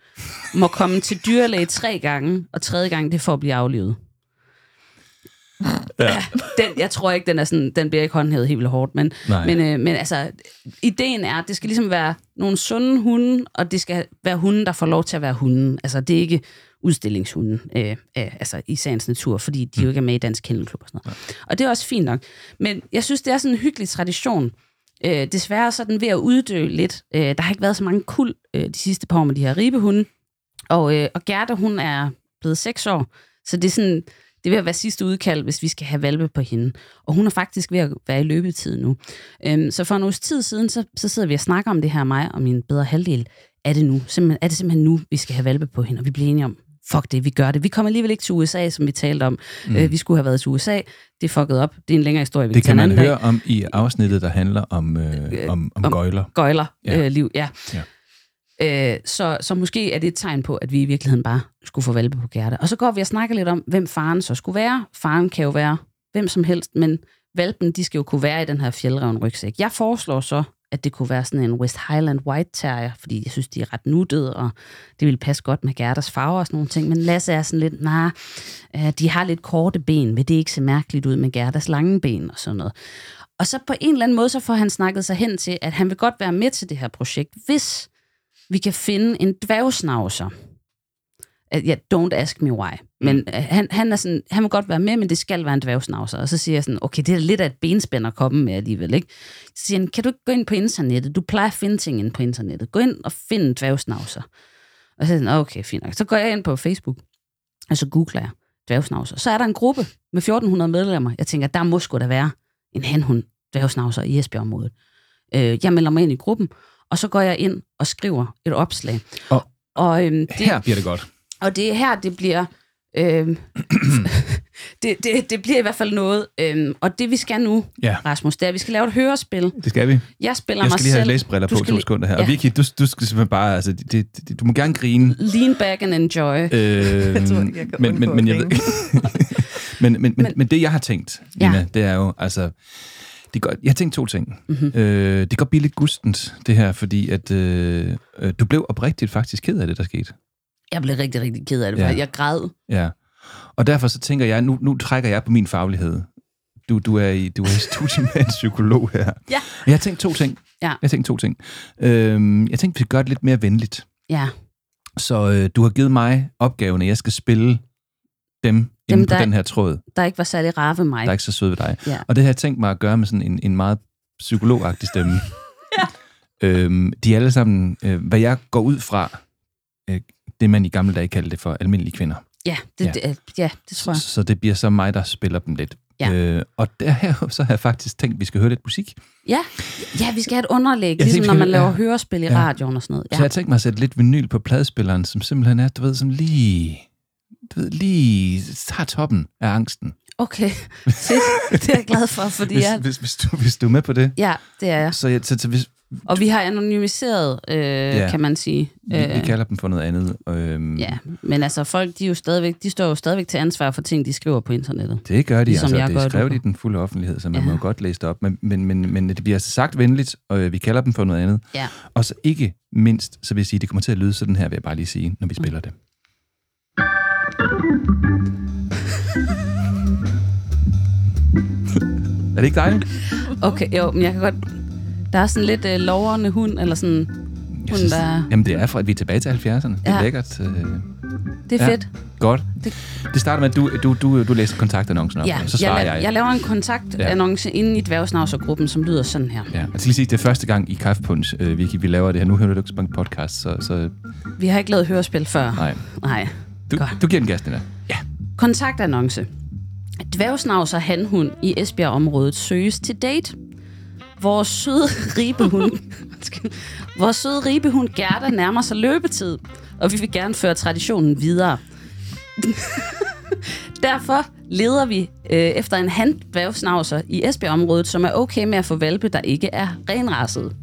må komme til dyrlæge tre gange, og tredje gang det for at blive aflivet. Ja. Den, jeg tror ikke, den, er sådan, den bliver ikke håndhævet helt vildt hårdt, men, Nej. men, øh, men altså, ideen er, at det skal ligesom være nogle sunde hunde, og det skal være hunde, der får lov til at være hunden. Altså, det er ikke udstillingshunden, øh, øh, altså i sagens natur, fordi de jo ikke er med i Dansk Kennelklub og sådan noget. Og det er også fint nok. Men jeg synes, det er sådan en hyggelig tradition. Øh, desværre så er den ved at uddø lidt. Øh, der har ikke været så mange kul øh, de sidste par år med de her ribehunde. Og, øh, og Gerda, hun er blevet seks år, så det er sådan, det er ved at være sidste udkald, hvis vi skal have valpe på hende. Og hun er faktisk ved at være i løbetid nu. Øhm, så for en uges tid siden, så, så sidder vi og snakker om det her, mig og min bedre halvdel. Er det nu? Simpelthen, er det simpelthen nu, vi skal have valpe på hende? Og vi bliver enige om, fuck det, vi gør det. Vi kommer alligevel ikke til USA, som vi talte om. Mm. Øh, vi skulle have været til USA. Det er fucket op. Det er en længere historie, vi Det kan man høre om i afsnittet, der handler om, øh, om, om om- gøjler. gøjler Ja. øh, liv. Ja. Ja. Øh, så, så måske er det et tegn på, at vi i virkeligheden bare skulle få valpe på Gerda. Og så går vi og snakker lidt om, hvem faren så skulle være. Faren kan jo være hvem som helst, men valpen, de skal jo kunne være i den her fjeldrevne rygsæk. Jeg foreslår så, at det kunne være sådan en West Highland White Terrier, fordi jeg synes, de er ret nuttede, og det ville passe godt med Gerdas farver og sådan nogle ting. Men Lasse er sådan lidt, nej, nah, øh, de har lidt korte ben, vil det ikke se mærkeligt ud med Gerdas lange ben og sådan noget. Og så på en eller anden måde, så får han snakket sig hen til, at han vil godt være med til det her projekt, hvis vi kan finde en dværgsnavser. Øh, ja, yeah, don't ask me why. Men mm. han, han, er sådan, han vil godt være med, men det skal være en dværgsnavser. Og så siger jeg sådan, okay, det er lidt af et benspænd at komme med alligevel, ikke? Så siger han, kan du ikke gå ind på internettet? Du plejer at finde ting ind på internettet. Gå ind og find en dværgsnavser. Og så siger sådan, okay, fint nok. Så går jeg ind på Facebook, og så googler jeg dværgsnavser. Så er der en gruppe med 1400 medlemmer. Jeg tænker, der må sgu da være en hanhund dværgsnavser i Esbjerg-området. Øh, jeg melder mig ind i gruppen, og så går jeg ind og skriver et opslag. Og- og øhm, det, Her bliver det godt. og det er her, det bliver... Øhm, det, det, det bliver i hvert fald noget. Øhm, og det vi skal nu, Ja. Rasmus, det er, at vi skal lave et hørespil. Det skal vi. Jeg spiller Jeg mig skal lige have selv. læsebriller Du på skal to sekunder her. Og Ja. Vicky, du, du skal simpelthen bare, altså, det, det, du må gerne grine. Lean back and enjoy. Øh, tror ikke, jeg men, men, men, jeg ved, men, men, men, men det, jeg har tænkt, Ja. Nina, det er jo, altså, Det gør, jeg tænkte to ting. Mhm. Mm-hmm. Øh, det kan godt blive lidt gustens, det her, fordi at, øh, øh, du blev oprigtigt faktisk ked af det, der skete. Jeg blev rigtig, rigtig ked af det. Ja. Jeg græd. Ja. Og derfor så tænker jeg, nu, nu trækker jeg på min faglighed. Du, du er i, du er i studie med en psykolog her. Ja. Jeg har tænkt to ting. Ja. Jeg har tænkt to ting. Øhm, jeg tænkte, vi gøre det lidt mere venligt. Ja. Så øh, du har givet mig opgaven, at jeg skal spille dem, dem inde på der- den her tråd, Der ikke var særlig rare ved mig. der er ikke så søde ved dig. Ja. Og det har jeg tænkt mig at gøre med sådan en, en meget psykologagtig stemme. Ja. øhm, de er alle sammen, øh, hvad jeg går ud fra, det man i gamle dage kaldte det for almindelige kvinder. Ja, det, Ja. Det, øh, ja, det tror jeg. Så, så det bliver så mig, der spiller dem lidt. Ja. Øh, og der her, så har jeg faktisk tænkt, at vi skal høre lidt musik. Ja, ja vi skal have et underlæg, Jeg ligesom tænkte, når man laver ja. hørespil i Ja. radioen og sådan noget. Ja. Så jeg har tænkt mig at sætte lidt vinyl på pladespilleren, som simpelthen er, du ved, som lige, du ved, lige tager toppen af angsten. Okay, det, det er jeg glad for, fordi Hvis, jeg... hvis, hvis, du, hvis du er med på det. Ja, det er jeg. Så, jeg, så, så hvis, Og vi har anonymiseret, øh, ja. kan man sige. vi, vi kalder dem for noget andet. Øhm, Ja, men altså folk, de, er jo stadigvæk, de står jo stadigvæk til ansvar for ting, de skriver på internettet. Det gør de, Ligesom altså. jeg Det er det skrevet i den fulde offentlighed, så man Ja. må godt læse det op. Men, men, men, men det bliver sagt venligt, og øh, vi kalder dem for noget andet. Ja. Og så ikke mindst, så vil jeg sige, det kommer til at lyde sådan her, vil jeg bare lige sige, når vi Mm. spiller det. er det ikke dejligt? Okay, jo, men jeg kan godt... Der er sådan lidt øh, loverne hund, eller sådan... Jeg Hun, synes, der... Jamen, det er fra, at vi er tilbage til 70'erne. Det er Ja. lækkert. Øh, Det er ja, fedt. Godt. Det, det starter med, at du, du, du, du læser kontaktannoncen op, Ja, og så svarer jeg, jeg. jeg laver en kontaktannonce ja. inde i dværgsnavsergruppen, som lyder sådan her. Ja, jeg skal lige sige, det er første gang i Kaffepunch, øh, Vicky, vi laver det her. Nu hører du ikke podcast, så, så Vi har ikke lavet hørespil før. nej. Nej. Du, Godt. du giver den gas, Nina. Ja. Kontaktannonce. Dværgsnavser hanhund i Esbjerg-området søges til date. Vores søde ribehund, vores søde ribehund Gerda nærmer sig løbetid, og vi vil gerne føre traditionen videre. Derfor leder vi øh, efter en handdværgsnavser i Esbjerg-området, som er okay med at få valpe, der ikke er renrasset.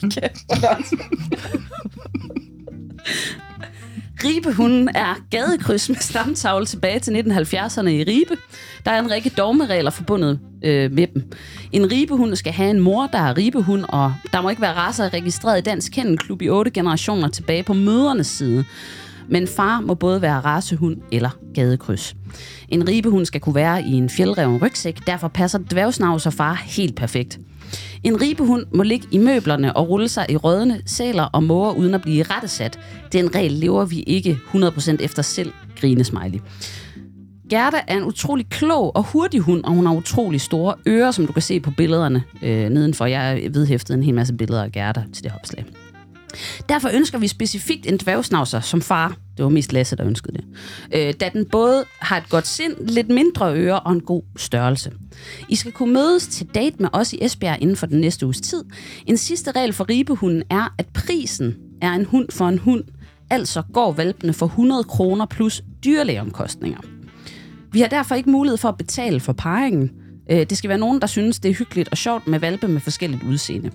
Kæft, Ribehunden er gadekryds med stamtavle tilbage til 1970'erne i Ribe. Der er en række dogmeregler forbundet øh, med dem. En ribehund skal have en mor, der er ribehund, og der må ikke være raser registreret i Dansk Kennelklub i otte generationer tilbage på mødernes side. Men far må både være racehund eller gadekryds. En ribehund skal kunne være i en fjeldreven rygsæk, derfor passer dværgsnavs og far helt perfekt. En ribehund må ligge i møblerne og rulle sig i rødne sæler og måger uden at blive rettesat. Den regel lever vi ikke 100% efter selv, grine smiley. Gerda er en utrolig klog og hurtig hund, og hun har utrolig store ører, som du kan se på billederne øh, nedenfor. Jeg er vedhæftet en hel masse billeder af Gerda til det opslag. Derfor ønsker vi specifikt en dværgsnavser som far. Det var mest Lasse, der ønskede det. Øh, da den både har et godt sind, lidt mindre ører og en god størrelse. I skal kunne mødes til date med os i Esbjerg inden for den næste uges tid. En sidste regel for ribehunden er, at prisen er en hund for en hund. Altså går valpene for 100 kroner plus dyrlægeomkostninger. Vi har derfor ikke mulighed for at betale for parringen. Øh, Det skal være nogen, der synes, det er hyggeligt og sjovt med valpe med forskelligt udseende.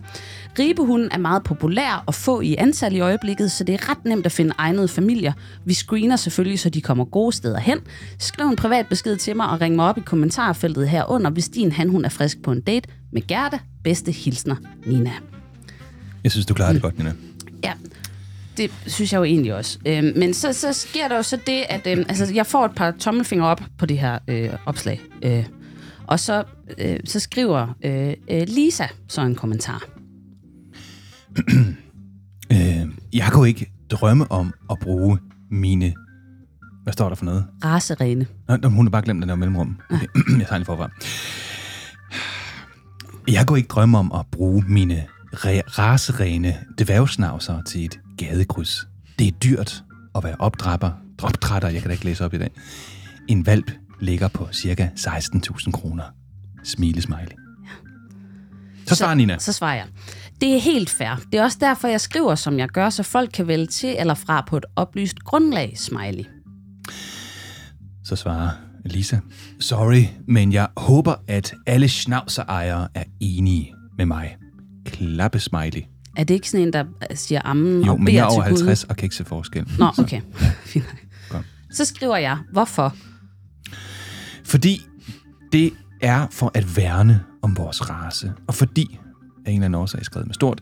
Ribehunden er meget populær og få i antal i øjeblikket, så det er ret nemt at finde egnede familier. Vi screener selvfølgelig, så de kommer gode steder hen. Skriv en privat besked til mig og ring mig op i kommentarfeltet herunder, hvis din han hun er frisk på en date med Gerda. Bedste hilsner, Nina. Jeg synes, du klarer det godt, Nina. Ja, det synes jeg jo egentlig også. Øhm, men så, så sker der jo så det, at øhm, altså, jeg får et par tommelfingre op på det her øh, opslag. Øh, og så, øh, så skriver øh, øh, Lisa så en kommentar. Øh, jeg kunne ikke drømme om at bruge mine... Hvad står der for noget? Raserene. Nå, hun har bare glemt den der mellemrum. Okay. jeg tager den forfra. Jeg kunne ikke drømme om at bruge mine re- raserene dværgsnavser til et gadekryds. Det er dyrt at være opdrapper, opdrætter, jeg kan da ikke læse op i dag. En valp ligger på cirka 16.000 kroner. Smile smiley. Så svarer Nina. Så svarer jeg. Det er helt fair. Det er også derfor, jeg skriver, som jeg gør, så folk kan vælge til eller fra på et oplyst grundlag, smiley. Så svarer Lisa. Sorry, men jeg håber, at alle schnauzer-ejere er enige med mig. Klappe smiley. Er det ikke sådan en, der siger ammen Jo, og men beder jeg er over til Gud? 50 og kan ikke se forskel. Nå, okay. Fint. Godt. Så skriver jeg, hvorfor? Fordi det er for at værne om vores race, og fordi af en eller anden årsag skrevet med stort,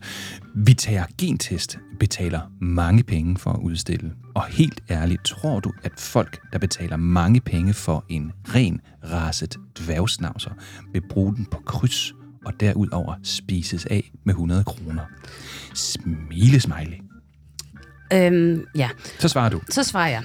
vi tager gentest, betaler mange penge for at udstille. Og helt ærligt, tror du, at folk, der betaler mange penge for en ren raset dværgsnavser, vil bruge den på kryds og derudover spises af med 100 kroner? Smilesmiley. Øhm, ja, Så svarer du. så svarer jeg.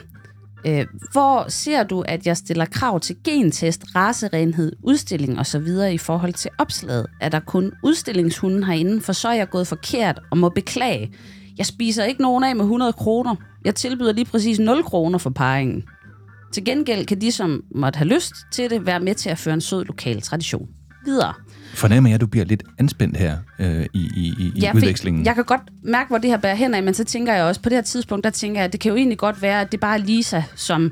Øh, hvor ser du, at jeg stiller krav til gentest, racerenhed, udstilling osv. i forhold til opslaget? Er der kun udstillingshunden herinde, for så er jeg gået forkert og må beklage. Jeg spiser ikke nogen af med 100 kroner. Jeg tilbyder lige præcis 0 kroner for parringen. Til gengæld kan de, som måtte have lyst til det, være med til at føre en sød lokal tradition. Videre. Fornemmer jeg, at du bliver lidt anspændt her øh, i, i, i, for udvekslingen? Jeg kan godt mærke, hvor det her bærer hen af, men så tænker jeg også, på det her tidspunkt, der tænker jeg, at det kan jo egentlig godt være, at det bare er Lisa, som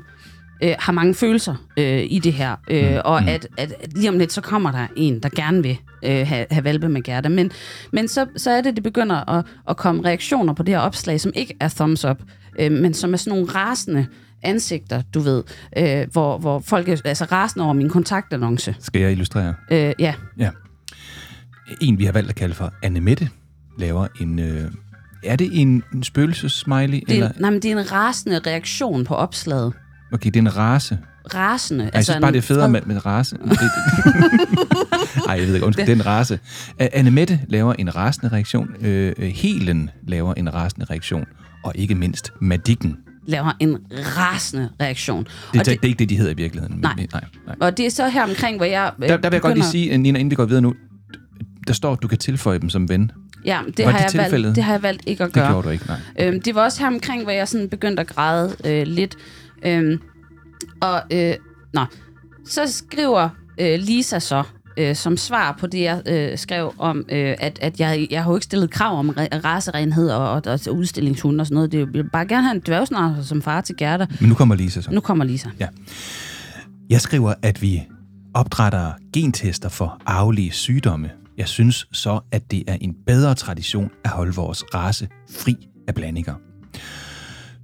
øh, har mange følelser øh, i det her, øh, mm. og at, at, at lige om lidt, så kommer der en, der gerne vil øh, have, have valpe med Gerda. Men, men så, så er det, det begynder at, at komme reaktioner på det her opslag, som ikke er thumbs up, øh, men som er sådan nogle rasende ansigter, du ved, øh, hvor, hvor folk er altså rasende over min kontaktannonce. Skal jeg illustrere? Øh, ja, Ja. En, vi har valgt at kalde for Annemette, laver en... Øh, er det en, en spøgelsesmiley? det er, Eller? nej, men det er en rasende reaktion på opslaget. Okay, det er en race. Rasende. Altså jeg synes bare, det er federe med, med race. Ej, jeg ved ikke, undskyld, det er en race. Uh, Annemette laver en rasende reaktion. Uh, Helen laver en rasende reaktion. Og ikke mindst Madikken. laver en rasende reaktion. Det, og det, det er ikke det, de hedder i virkeligheden. Nej. nej, nej. og det er så her omkring, hvor jeg... øh, Der, der vil jeg godt lige begynder- sige, Nina, inden vi går videre nu, der står, at du kan tilføje dem som ven. Ja, det Var har, det jeg tilfældet? valgt, det har jeg valgt ikke at Det gøre. gjorde du ikke, nej. Øhm, det var også her omkring, hvor jeg sådan begyndte at græde øh, lidt. Øhm, og, øh, nå, så skriver øh, Lisa så, øh, som svar på det, jeg øh, skrev om, øh, at, at jeg, jeg har jo ikke stillet krav om re- racerenhed og, og, og udstillingshunde og sådan noget. Det vil bare gerne have en dværgsnarser som far til Gerda. Men nu kommer Lisa så. Nu kommer Lisa. Ja. Jeg skriver, at vi opdrætter gentester for arvelige sygdomme. Jeg synes så, at det er en bedre tradition at holde vores race fri af blandinger.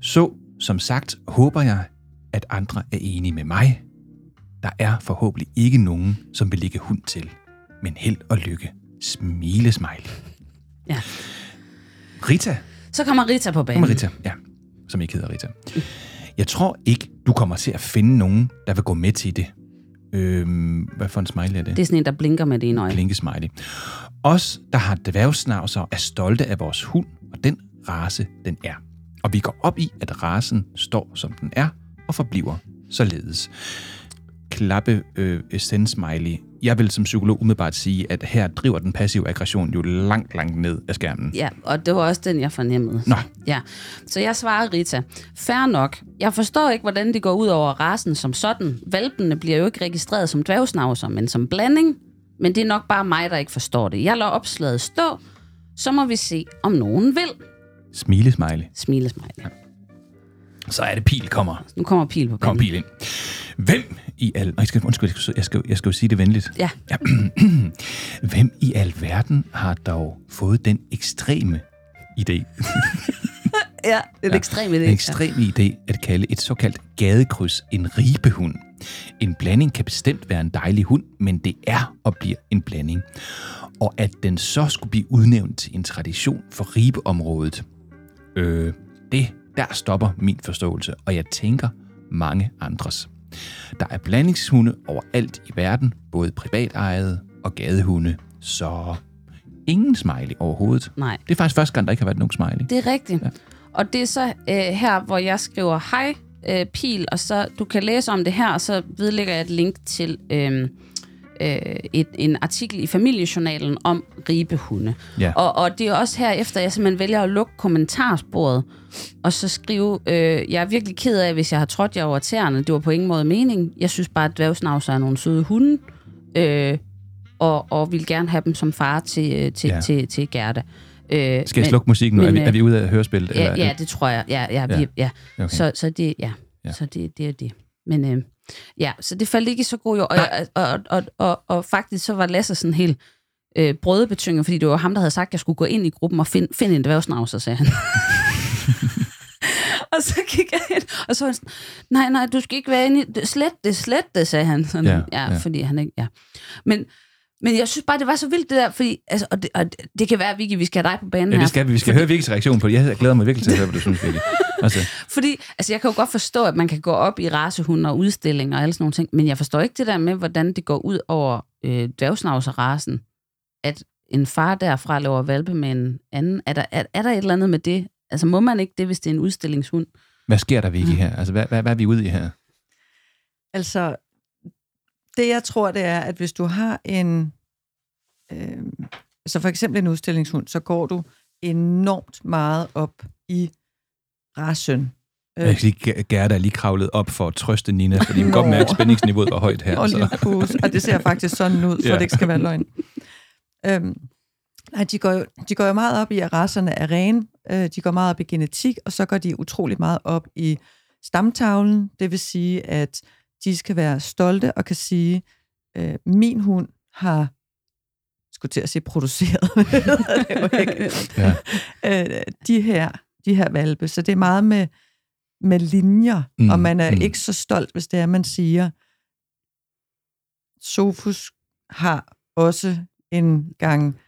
Så, som sagt, håber jeg, at andre er enige med mig. Der er forhåbentlig ikke nogen, som vil lægge hund til. Men held og lykke. Smile smile. Ja. Rita. Så kommer Rita på banen. Kommer Rita, ja. Som ikke hedder Rita. Jeg tror ikke, du kommer til at finde nogen, der vil gå med til det. Øhm, hvad for en smiley er det? Det er sådan en, der blinker med det ene øje. Blinkesmiley. Os, der har dværgsnavser, er stolte af vores hund, og den race, den er. Og vi går op i, at racen står, som den er, og forbliver således. Klappe øh, smiley. Jeg vil som psykolog umiddelbart sige, at her driver den passive aggression jo langt, langt ned af skærmen. Ja, og det var også den, jeg fornemmede. Nå. Ja, så jeg svarede Rita, fair nok. Jeg forstår ikke, hvordan det går ud over rasen som sådan. Valpene bliver jo ikke registreret som dværgsnavser, men som blanding. Men det er nok bare mig, der ikke forstår det. Jeg lader opslaget stå, så må vi se, om nogen vil. Smile smiley. Smilesmiley. Ja. Så er det pil kommer. Nu kommer pil på Kom banen. pil ind. Hvem i al... Jeg skal, undskyld, jeg skal, jeg skal, jeg skal jo sige det venligt. Ja. ja. Hvem i al verden har dog fået den ekstreme idé, Ja, er ja. ekstremt idé. den ekstreme idé at kalde et såkaldt gadekryds en ribehund? En blanding kan bestemt være en dejlig hund, men det er og bliver en blanding. Og at den så skulle blive udnævnt til en tradition for ribeområdet, øh, det, der stopper min forståelse, og jeg tænker mange andres. Der er blandingshunde overalt i verden, både privatejede og gadehunde, så ingen smiley overhovedet. Nej. Det er faktisk første gang, der ikke har været nogen smiley. Det er rigtigt. Ja. Og det er så øh, her, hvor jeg skriver hej øh, pil, og så du kan læse om det her, og så vedlægger jeg et link til øh, øh, et, en artikel i familiejournalen om ribehunde. Ja. Og, og det er også her efter, jeg simpelthen vælger at lukke kommentarsporet, og så skrive, øh, jeg er virkelig ked af, hvis jeg har trådt jer over tæerne. Det var på ingen måde mening. Jeg synes bare, at dværgsnavser er nogle søde hunde, øh, og, og vil gerne have dem som far til, øh, til, Ja. til, til Gerda. Øh, Skal jeg slukke musikken nu? er, vi, er vi ude af hørespillet? Ja, eller? ja, det tror jeg. Ja, ja, vi, ja. Okay. Så, så det, ja. Ja. ja. Så det, det er det. Men øh, ja, så det faldt ikke i så god jord. Og, og, og, og, og, og faktisk så var Lasse sådan helt øh, brødebetynget, fordi det var ham, der havde sagt, at jeg skulle gå ind i gruppen og finde, finde en dværgsnavser, sagde han. og så gik jeg ind, og så var han sådan, nej, nej, du skal ikke være inde i, slet det, slet det, sagde han. Sådan, Ja, ja, ja, fordi han ikke, ja. Men, Men jeg synes bare, det var så vildt det der, fordi, altså, og det, og det, kan være, Vicky, vi skal have dig på banen Ja, her. det skal vi. Vi skal høre Vikkes reaktion på det. Jeg glæder mig virkelig til at høre, hvad du synes, Vicky. Altså, Fordi, altså jeg kan jo godt forstå, at man kan gå op i racehunde og udstillinger og alle sådan nogle ting, men jeg forstår ikke det der med, hvordan det går ud over øh, dværgsnavserasen, at en far derfra laver valpe med en anden. Er der, er, er der et eller andet med det? Altså må man ikke det, hvis det er en udstillingshund? hvad sker der, Vicky, her? Altså, hvad, hvad, hvad er vi ude i her? Altså, det jeg tror, det er, at hvis du har en, øh, altså for eksempel en udstillingshund, så går du enormt meget op i rasen. Jeg kan Ger- Gerda er lige kravlet op for at trøste Nina, fordi hun Nå. godt mærke, at spændingsniveauet var højt her. Og Så. og det ser faktisk sådan ud, for Ja. det ikke skal være løgn. Øhm, nej, de går, jo, de går jo meget op i, at racerne er rene. Øh, de går meget op i genetik, og så går de utrolig meget op i stamtavlen. Det vil sige, at de skal være stolte og kan sige, øh, min hund har skulle til at sige produceret, det ikke. Ja. øh, de, her, de her valpe. Så det er meget med, med linjer, Mm, og man er mm. ikke så stolt, hvis det er, man siger, Sofus har også en gang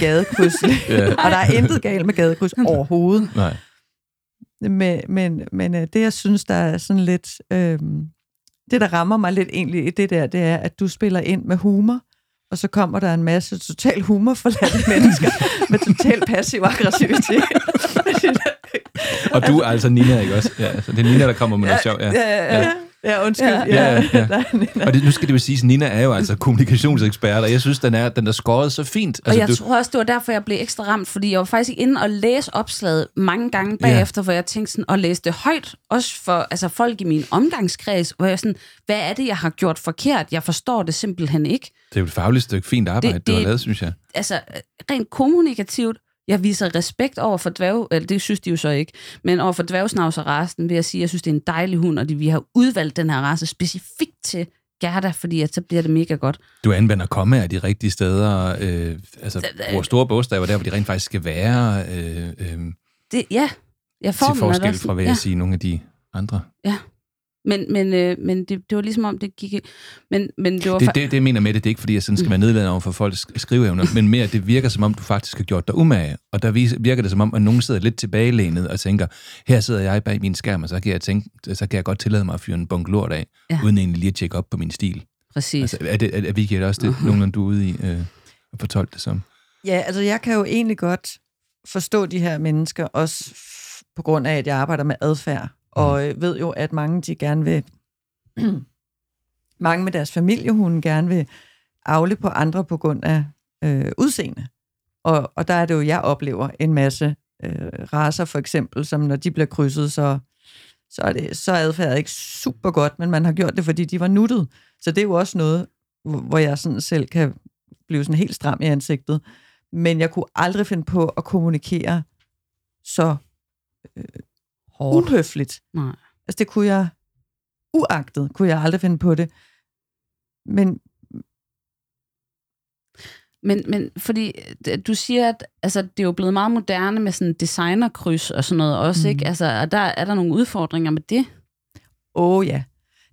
gadekryds. Og der er intet galt med gadekryds overhovedet. Nej. Men, men, men øh, det, jeg synes, der er sådan lidt... Øh, det, der rammer mig lidt egentlig i det der, det er, at du spiller ind med humor, og så kommer der en masse total humorforladte mennesker med total passiv aggressivitet. Og du er altså Nina, ikke også? Ja, altså, det er Nina, der kommer med noget sjov. Ja. Ja, ja, ja. ja undskyld. Ja, ja, ja. Nina. Og det, nu skal det jo siges, Nina er jo altså kommunikationsekspert, og jeg synes, den er, den er skåret så fint. Altså, og jeg du... tror også, det var derfor, jeg blev ekstra ramt, fordi jeg var faktisk inde og læse opslaget mange gange bagefter, ja. hvor jeg tænkte sådan, og læste det højt, også for altså, folk i min omgangskreds, hvor jeg sådan, hvad er det, jeg har gjort forkert? Jeg forstår det simpelthen ikke. det er jo et fagligt stykke fint arbejde, det, Det- det, du har lavet, synes jeg. Altså, rent kommunikativt, jeg viser respekt over for dværg, eller det synes de jo så ikke, men over for dværgsnavserasen vil jeg sige, jeg synes, det er en dejlig hund, og vi har udvalgt den her race specifikt til Gerda, fordi at så bliver det mega godt. Du anvender kommaer de rigtige steder, øh, altså øh, bruger store bogstaver der, hvor de rent faktisk skal være, øh, øh, Det, ja, jeg får til forskel fra, hvad ja. jeg sige, nogle af de andre. Ja. Men, men, øh, men det, det var ligesom om, det gik... Men, men det var... Det, det, det jeg mener med det, det er ikke, fordi jeg sådan skal være nedladende over for folks skriveevner, men mere, at det virker som om, du faktisk har gjort dig umage. Og der virker det som om, at nogen sidder lidt tilbagelænet og tænker, her sidder jeg bag min skærm, og så kan jeg, tænke, så kan jeg godt tillade mig at fyre en bunk lort af, Ja. uden egentlig lige at tjekke op på min stil. Præcis. Altså, er, det, er, er Vicky, er det også det, nogenlunde du er ude i øh, at fortolke det som? Ja, altså jeg kan jo egentlig godt forstå de her mennesker, også f- på grund af, at jeg arbejder med adfærd, og øh, ved jo, at mange de gerne vil, mange med deres familiehunde gerne vil afle på andre på grund af øh, udseende. Og, og der er det jo, jeg oplever en masse øh, raser for eksempel, som når de bliver krydset, så, så er, det, så er adfærd ikke super godt, men man har gjort det, fordi de var nuttet. Så det er jo også noget, hvor hvor jeg sådan selv kan blive sådan helt stram i ansigtet. Men jeg kunne aldrig finde på at kommunikere så øh, Hårdt. uhøfligt. Nej. Altså det kunne jeg, uagtet, kunne jeg aldrig finde på det. Men Men, men fordi øh, du siger, at altså, det er jo blevet meget moderne med sådan designerkryds og sådan noget også, mm. ikke? Altså, og der er der nogle udfordringer med det. åh oh, ja,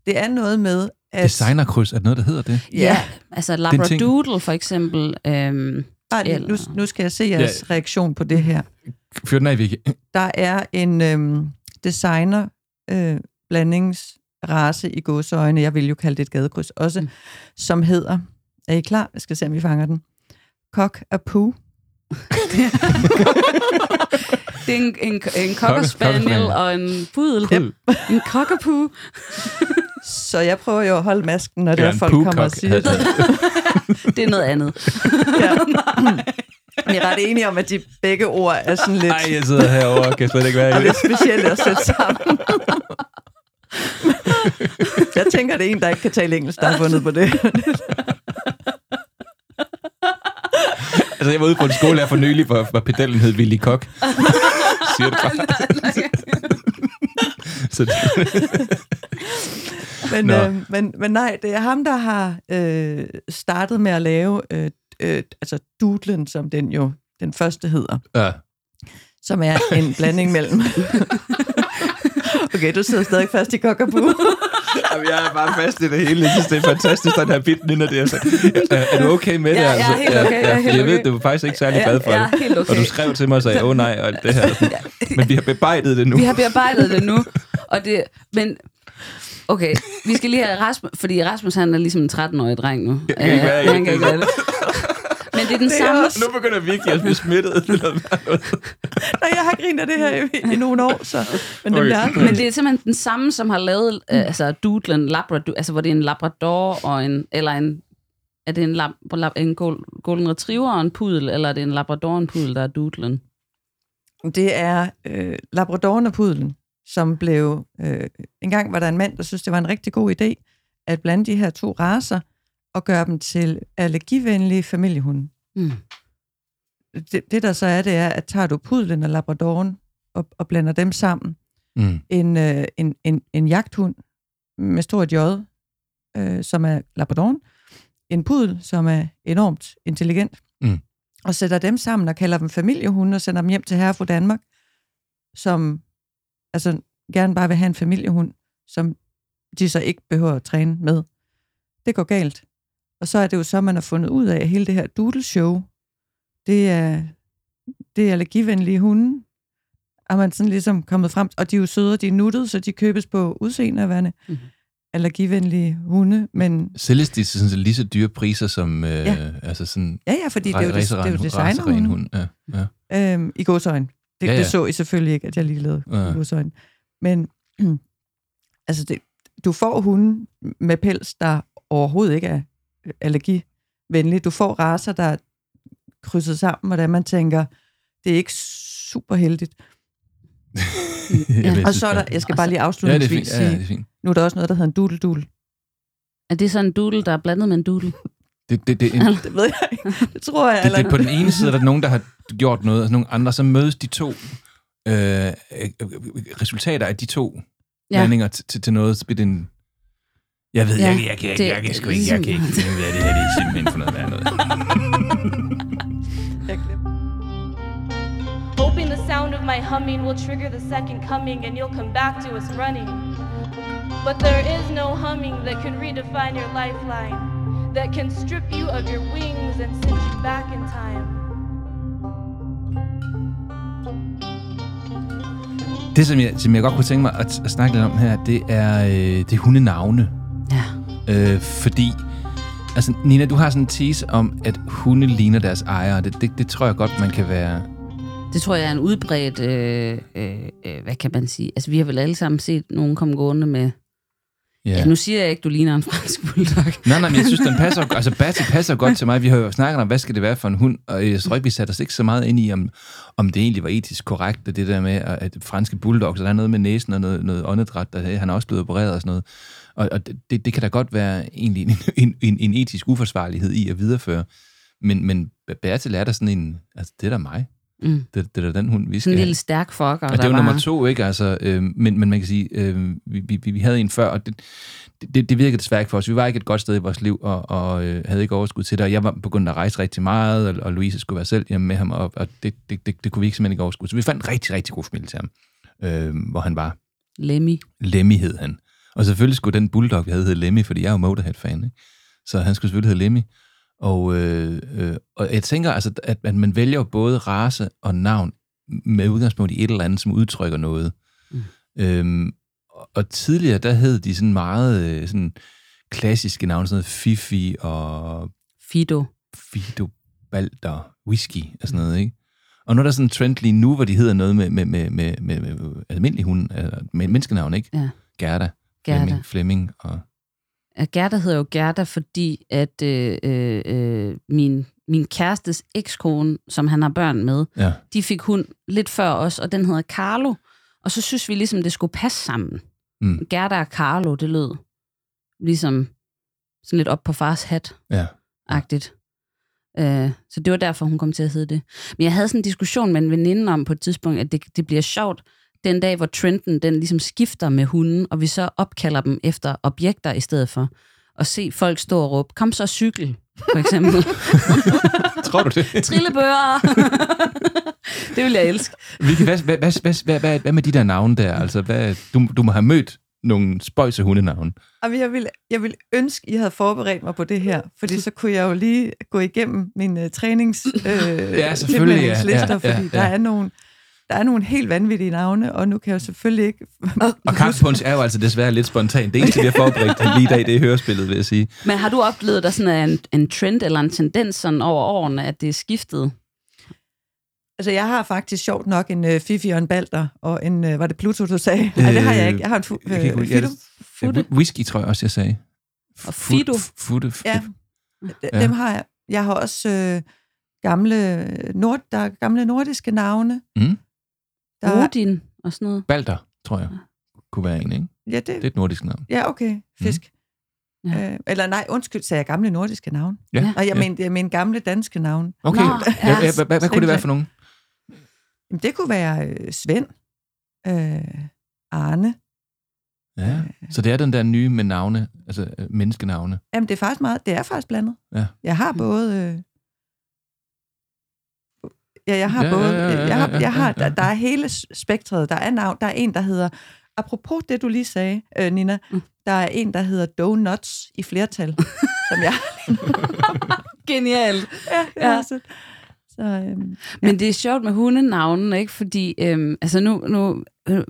det er noget med, at... Designerkryds, er det noget, der hedder det? Ja, altså er en ting. Labradoodle for eksempel. Øhm, Bare lige, nu, eller- nu skal jeg se jeres ja. reaktion på det her. Fyr den af, Vicky. Der er en øhm, designer øh, blandingsrace i gåseøjne, jeg vil jo kalde det et gadekryds også, mm. som hedder, er I klar? Jeg skal se, om vi fanger den. Cock a poo. det er en, en, en Cocker spaniel og en pudel. Pudel. En cockapoo. Så jeg prøver jo at holde masken, når det Ja, er, folk kommer og siger det. Det er noget andet. ja. Vi er ret enige om, at de begge ord er sådan lidt, Ej, jeg sidder herovre og kan slet ikke være er i det. lidt specielle at sætte sammen. jeg tænker, det er en, der ikke kan tale engelsk, der har fundet på det. Altså, jeg var ude på en skole her for nylig, hvor, hvor pedellen hed Willy Kok. Siger det bare. Så det, Men, Nå. øh, men, men nej, det er ham, der har øh, startet med at lave øh, øh, altså Doodlen, som den jo den første hedder, ja. som er en blanding mellem... okay, du sidder stadig fast i kokkerbu. Jamen, jeg er bare fast i det hele. Jeg synes, det er fantastisk, den her bitten ind det. Altså. Er, er du okay med det? Ja, jeg er altså? helt okay, jeg er helt jeg ved, okay. du er faktisk ikke særlig glad for jeg er det. helt okay. Og du skrev til mig og sagde, åh oh, nej, og alt det her. Men vi har bebejdet det nu. Vi har bearbejdet det nu. Og det, men okay, vi skal lige have Rasmus, fordi Rasmus han er ligesom en 13-årig dreng nu. Jeg kan ikke være han det. kan ikke være det. Men det er den samme... Nu begynder vi virkelig at blive smittet. eller hvad? Nej, jeg har grint af det her i, i nogle år, så... Men det Okay. aldrig. Men det er simpelthen den samme, som har lavet øh, altså Doodlen, Labrador, altså hvor det er en Labrador og en, eller en, er det en, lab, lab, en gol- Golden Retriever og en pudel, eller er det en Labrador og en pudel, der er Doodlen? Det er øh, Labradoren og pudelen, som blev... Øh, en gang var der en mand, der synes, det var en rigtig god idé at blande de her to raser og gøre dem til allergivenlige familiehunde. Mm. Det, det, der så er, det er, at tager du pudlen og labradoren og, og blander dem sammen, Mm. en, øh, en, en, en jagthund med stort J, øh, som er labradoren, en pudel, som er enormt intelligent, Mm. og sætter dem sammen og kalder dem familiehunde og sender dem hjem til herre fra Danmark, som altså gerne bare vil have en familiehund, som de så ikke behøver at træne med. Det går galt. Og så er det jo så, man har fundet ud af, at hele det her doodle show, det er, det er allergivenlige hunde, og man sådan ligesom kommet frem, og de er jo søde, de er nuttede, så de købes på udseende af vandet. Mhm. Allergivenlige hunde, men Sælges de sådan lige så dyre priser som... Øh, Ja. altså sådan ja, ja, fordi det er jo, det, det er jo designerhunde. racerehund, Ja, ja. Øhm, I godsøjne. Det, Ja, ja, det så I selvfølgelig ikke, at jeg lige lavede Ja. i godsøjne. Men altså, det, du får hunde med pels, der overhovedet ikke er allergivenlige. Du får raser, der er krydset sammen, hvordan man tænker, det er ikke super heldigt. Jeg Og så er der, jeg skal bare lige Ja, det er fint. Ja, ja, det er fint. nu er der også noget, der hedder en doodle-doodle. Er det sådan en doodle, der er blandet med en doodle? Det, det, det, en, Det ved jeg ikke. Det tror jeg. det, det, på den ene side er der nogen, der har gjort noget, og nogle andre, så mødes de to øh, øh, resultater af de to Ja. blandinger til, til, til noget, så bliver det en... Jeg ved, Ja, jeg, jeg, jeg, det- jeg, jeg, sgu ikke, jeg kan ikke finde ud af det her, det er simpelthen for noget værd noget. Jeg glemte. Hoping the sound of my humming will trigger the second coming and you'll come back to us running. But there is no humming that can redefine your lifeline, that can strip you of your wings and send you back in time. Det, som jeg, som jeg godt kunne tænke mig at, at snakke lidt om her, det er, øh, det er hundenavne. Øh, fordi, altså Nina, du har sådan en tease om, at hunde ligner deres ejere. Det, det, det tror jeg godt, man kan være... Det tror jeg er en udbredt, øh, øh, øh hvad kan man sige? Altså, vi har vel alle sammen set nogen komme gående med... Ja. Ja. ja nu siger jeg ikke, du ligner en fransk bulldog. Nej, nej, men jeg synes, den passer, altså Batty passer godt til mig. Vi har jo snakket om, hvad skal det være for en hund, og jeg tror ikke, vi satte os ikke så meget ind i, om, om det egentlig var etisk korrekt, og det der med, at franske bulldogs, og der er noget med næsen og noget, noget åndedræt, der, han er også blevet opereret og sådan noget. Og, og det, det kan da godt være egentlig en, en, en, en etisk uforsvarlighed i at videreføre. Men, men Bertil er der sådan en, altså det er da mig. Mm. Det, det er da den hund, vi skal Sådan en lille stærk fucker, Og det der er jo nummer to, ikke? Altså, øh, men, men man kan sige, øh, vi, vi, vi havde en før, og det, det, det virkede desværre ikke for os. Vi var ikke et godt sted i vores liv, og, og øh, havde ikke overskud til det. Og jeg var begyndt at rejse rigtig meget, og, og Louise skulle være selv hjemme med ham, og, og det, det, det, det kunne vi ikke simpelthen ikke overskud. Så vi fandt en rigtig, rigtig god familie til ham, øh, hvor han var. Lemmy. Lemmy hed han. Og selvfølgelig skulle den bulldog, vi havde, hedde Lemmy, fordi jeg er jo Motorhead-fan. Ikke? Så han skulle selvfølgelig hedde Lemmy. Og, øh, øh, og jeg tænker altså, at, at man vælger både race og navn med udgangspunkt i et eller andet, som udtrykker noget. Mm. Øhm, og- tidligere, der hed de sådan meget øh, sådan klassiske navne, sådan noget Fifi og Fido. Fido, Balder, Whisky og sådan noget, ikke? Og nu er der sådan en trend lige nu, hvor de hedder noget med, med, med, med, med, med almindelig hund, eller med menneskenavn, ikke? Ja. Gerda, Gerda. Flemming, Flemming og... Gerda hedder jo Gerda, fordi at øh, øh, øh, min, min kærestes ekskone, som han har børn med, Ja. de fik hund lidt før os, og den hedder Carlo. Og så synes vi ligesom, det skulle passe sammen. Mm. Gerda og Carlo, det lød ligesom sådan lidt op på fars hat. Ja. Agtigt. Øh, så det var derfor, hun kom til at hedde det. Men jeg havde sådan en diskussion med en veninde om på et tidspunkt, at det, det bliver sjovt, den dag, hvor trenden den ligesom skifter med hunden, og vi så opkalder dem efter objekter i stedet for. Og se folk stå og råbe, kom så cykel, for eksempel. Tror du det? Trillebøger. det vil jeg elske. Vicky, hvad, hvad, hvad, hvad, hvad, hvad, hvad med de der navne der? Altså, hvad, du, du må have mødt nogle spøjse hundenavne. Jamen, jeg vil, jeg vil ønske, I havde forberedt mig på det her, fordi så kunne jeg jo lige gå igennem mine uh, trænings uh, Ja, selvfølgelig, ja. Ja, ja, fordi ja. der er nogle der er nogle helt vanvittige navne, og nu kan jeg jo selvfølgelig ikke... Og kaffepunch er jo altså desværre lidt spontan. Det eneste, vi har forberedt lige i dag, det er hørespillet, vil jeg sige. Men har du oplevet, der sådan er en, en trend eller en tendens sådan over årene, at det er skiftet? Altså, jeg har faktisk sjovt nok en uh, Fifi og en Balder, og en, uh, var det Pluto, du sagde? Nej, det har jeg ikke. Jeg har en fu- Jeg kan ikke uh, Fido. Ja, whisky, tror jeg også, jeg sagde. Og Fido. Futte. Ja, Ja. dem har jeg. Jeg har også øh, gamle, nord, der er gamle nordiske navne. Mm. Der er, Odin og sådan noget. Balder, tror jeg, kunne være en, ikke? ja, det, Det er et nordisk navn. ja, okay. Fisk. Ja. Ja. Øh, eller nej, undskyld, sagde jeg gamle nordiske navne? Ja, Nej, jeg, ja. mener, jeg mener gamle danske navne. Okay, Nå, ja, ja, hvad, hvad, hvad kunne det være for nogen? Jamen, det kunne være øh, Svend, øh, Arne. Ja, så det er den der nye med navne, altså øh, menneskenavne. Jamen, det er faktisk meget, det er faktisk blandet. Ja. Jeg har både... Øh, ja, jeg har Ja, ja, både... ja, ja, ja, jeg har, ja, jeg har, ja, ja. der, der er hele spektret. Der er navn. Der er en, der hedder... Apropos det, du lige sagde, øh, Nina, Mm. der er en, der hedder Donuts i flertal, som jeg... Genialt. ja, Ja. Så, øhm, Men det er sjovt med hundenavnen, ikke? Fordi øhm, altså nu, nu øh,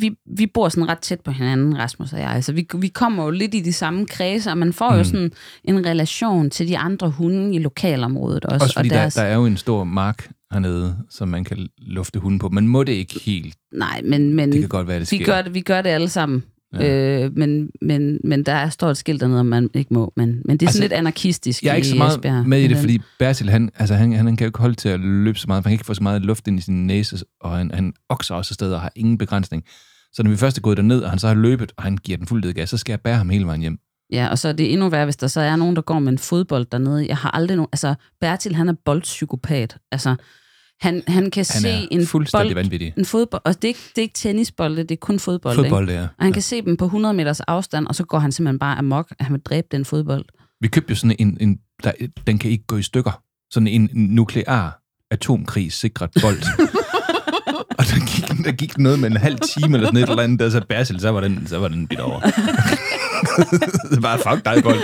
vi, vi bor sådan ret tæt på hinanden, Rasmus og jeg. Så vi, vi kommer jo lidt i de samme kredse, og man får mm. jo sådan en relation til de andre hunde i lokalområdet også. Også fordi og deres, der, der er jo en stor mark hernede, som man kan lufte hunden på. Man må det ikke helt. Nej, men, men Det kan godt være, det vi, sker. gør det, vi gør det alle sammen. Ja. Øh, men, men, men der er stort skilt dernede, om man ikke må. Men, men det er sådan Altså, lidt anarkistisk Jeg er ikke så meget Esbjerg. med i det, Men- fordi Bertil, han, altså, han, han kan jo ikke holde til at løbe så meget, for han kan ikke få så meget luft ind i sin næse, og han, han okser også afsted og har ingen begrænsning. Så når vi først er gået derned, og han så har løbet, og han giver den fuld gas, så skal jeg bære ham hele vejen hjem. Ja, og så er det endnu værre, hvis der så er nogen, der går med en fodbold dernede. Jeg har aldrig nogen... Altså, Bertil, han er boldpsykopat. Altså, han, han kan Han se en fuldstændig bold, vanvittig. en fodbold, og det er, ikke, det er ikke tennisbolde, det er kun fodbold. Fodbold, ikke? er. Og han kan se dem på 100 meters afstand, og så går han simpelthen bare amok, at han vil dræbe den fodbold. Vi købte jo sådan en, en der, den kan ikke gå i stykker. Sådan en nuklear atomkrig sikret bold. og der gik, der gik noget med en halv time eller sådan et eller andet, der så Basil, så var den, så var den bidt over. det bare, fuck dig, bold.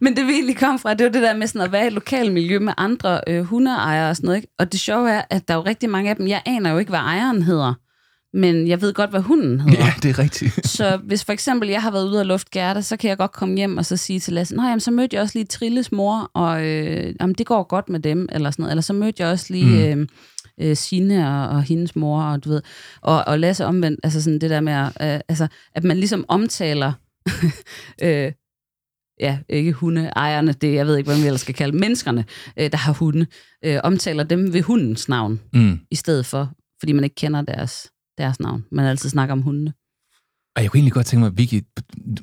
Men det vi egentlig kom fra, det var det der med sådan at være i et lokalmiljø med andre øh, hundeejere og sådan noget. Ikke? Og det sjove er, at der er jo rigtig mange af dem, jeg aner jo ikke, hvad ejeren hedder, men jeg ved godt, hvad hunden hedder. ja, det er rigtigt. Så hvis for eksempel jeg har været ude og luft Gerda, så kan jeg godt komme hjem og så sige til Lasse, nej, så mødte jeg også lige Trilles mor, og øh, jamen, det går godt med dem, eller sådan noget. Eller så mødte jeg også lige øh, øh, Signe og, og hendes mor, og du ved, og, og Lasse omvendt, altså sådan det der med, at, øh, altså, at man ligesom omtaler, øh, ja, ikke hundeejerne, det jeg ved ikke, hvad man ellers skal kalde menneskerne, øh, der har hunde, øh, omtaler dem ved hundens navn, Mm. i stedet for, fordi man ikke kender deres, deres navn. Man altid snakker om hundene. Og jeg kunne egentlig godt tænke mig, Vicky,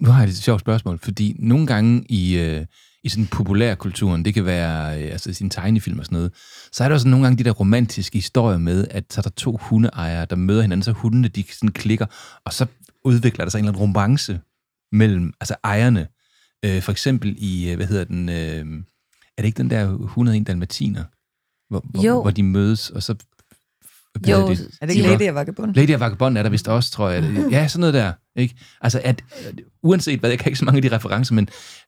nu har jeg et sjovt spørgsmål, fordi nogle gange i, øh, i sådan populærkulturen, det kan være øh, altså sin tegnefilm og sådan noget, så er der også nogle gange de der romantiske historier med, at så er der to hundeejere, der møder hinanden, så hundene de sådan klikker, og så udvikler der sig en eller anden romance mellem altså ejerne. Øh, for eksempel i, øh, hvad hedder den, øh, er det ikke den der 101 dalmatiner, hvor, hvor, Jo. hvor de mødes, og så... Jo, hedder er det ikke Diva? Lady og Vagabond? Lady og Vagabond er der vist også, tror jeg. Ja, sådan noget der. Ikke? Altså, at, uanset hvad, jeg kan ikke så mange af de referencer, men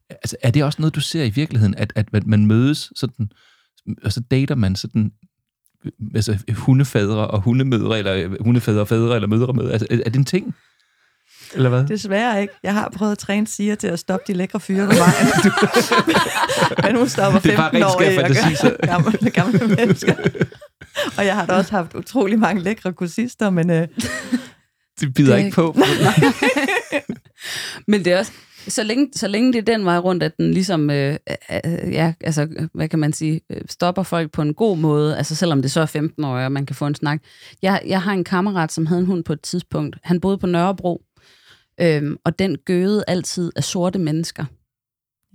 altså, er det også noget, du ser i virkeligheden, at, at man mødes sådan, og så dater man sådan, altså hundefædre og hundemødre, eller hundefædre og fædre, eller mødre med. Altså, er, er det en ting? Eller hvad? Desværre ikke. Jeg har prøvet at træne Sia til at stoppe de lækre fyre på vejen. Men hun stopper Det er bare 15 ren år skær i at fantasi, så- gamle, gamle mennesker. Og jeg har da også haft utrolig mange lækre kursister, men øh, Det bider Det- ikke på. Men det er også, så længe, så længe det er den vej rundt, at den ligesom, øh, øh, ja, altså, hvad kan man sige, øh, stopper folk på en god måde, altså selvom det så er 15 år, og man kan få en snak. Jeg, jeg har en kammerat, som havde en hund på et tidspunkt. Han boede på Nørrebro, øhm, og den gøede altid af sorte mennesker.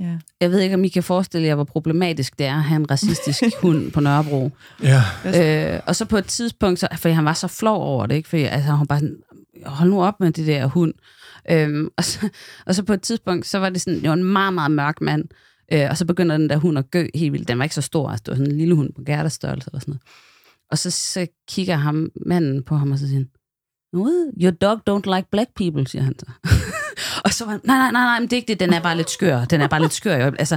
ja. Jeg ved ikke, om I kan forestille jer, hvor problematisk det er at have en racistisk hund på Nørrebro. ja. Øh, og så på et tidspunkt, så, fordi han var så flov over det, ikke? Fordi altså, han var bare sådan, hold nu op med det der hund. Øhm, og, så, og så på et tidspunkt, så var det sådan, det var en meget, meget mørk mand. Øh, og så begynder den der hund at gø helt vildt. Den var ikke så stor, altså det var sådan en lille hund på gærtestørrelse eller sådan noget. Og så, så kigger ham, manden på ham, og så siger han, "What? Your dog don't like black people, siger han så. og så var han, nej, nej, nej, nej, men det er ikke det, den er bare lidt skør. Den er bare lidt skør. Altså,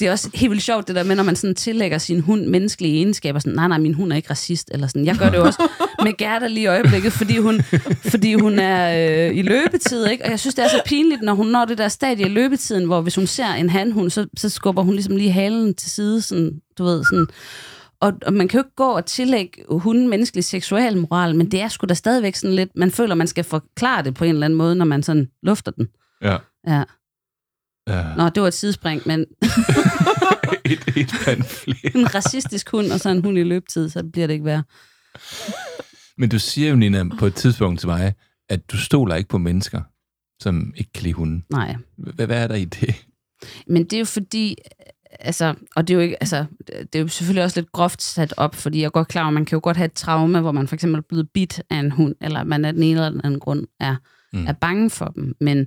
det er også helt vildt sjovt, det der med, når man sådan tillægger sin hund menneskelige egenskaber. Sådan, nej, nej, min hund er ikke racist. Eller sådan. Jeg gør det jo også med Gerda lige i øjeblikket, fordi hun, fordi hun er øh, i løbetid. Ikke? Og jeg synes, det er så pinligt, når hun når det der stadie i løbetiden, hvor hvis hun ser en handhund, så, så skubber hun ligesom lige halen til side. Sådan, du ved, sådan. Og, og man kan jo ikke gå og tillægge hunden menneskelig seksualmoral, men det er sgu da stadigvæk sådan lidt, man føler, man skal forklare det på en eller anden måde, når man sådan lufter den. Ja. Ja. ja. Nå, det var et sidespring, men et, et flere. en racistisk hund, og så en hund i løbetid, så bliver det ikke værre. Men du siger jo, Nina, på et tidspunkt til mig, at du stoler ikke på mennesker, som ikke kan lide hunden. Nej. Hvad, hvad er der i det? Men det er jo fordi, altså, og det er jo ikke, altså, det er jo selvfølgelig også lidt groft sat op, fordi jeg er godt klar over, at man kan jo godt have et traume, hvor man for eksempel er blevet bidt af en hund, eller man af den ene eller den anden grund er, mm. er bange for dem. Men,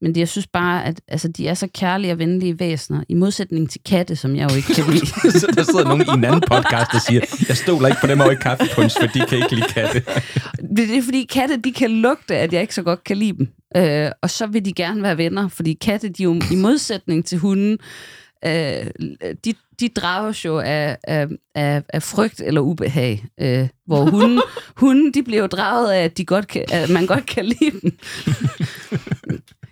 men det, jeg synes bare, at altså, de er så kærlige og venlige væsener, i modsætning til katte, som jeg jo ikke kan lide. så der sidder nogen i en anden podcast, der siger, jeg stoler ikke på dem over i kaffepunch, for de kan ikke lide katte. Det er fordi katte, de kan lugte, at jeg ikke så godt kan lide dem. Øh, og så vil de gerne være venner, fordi katte, de er jo i modsætning til hunden, øh, de, de drages jo af, af, af, af frygt eller ubehag, øh, hvor hunden, hunden, de bliver jo draget af, at, de godt kan, at man godt kan lide dem.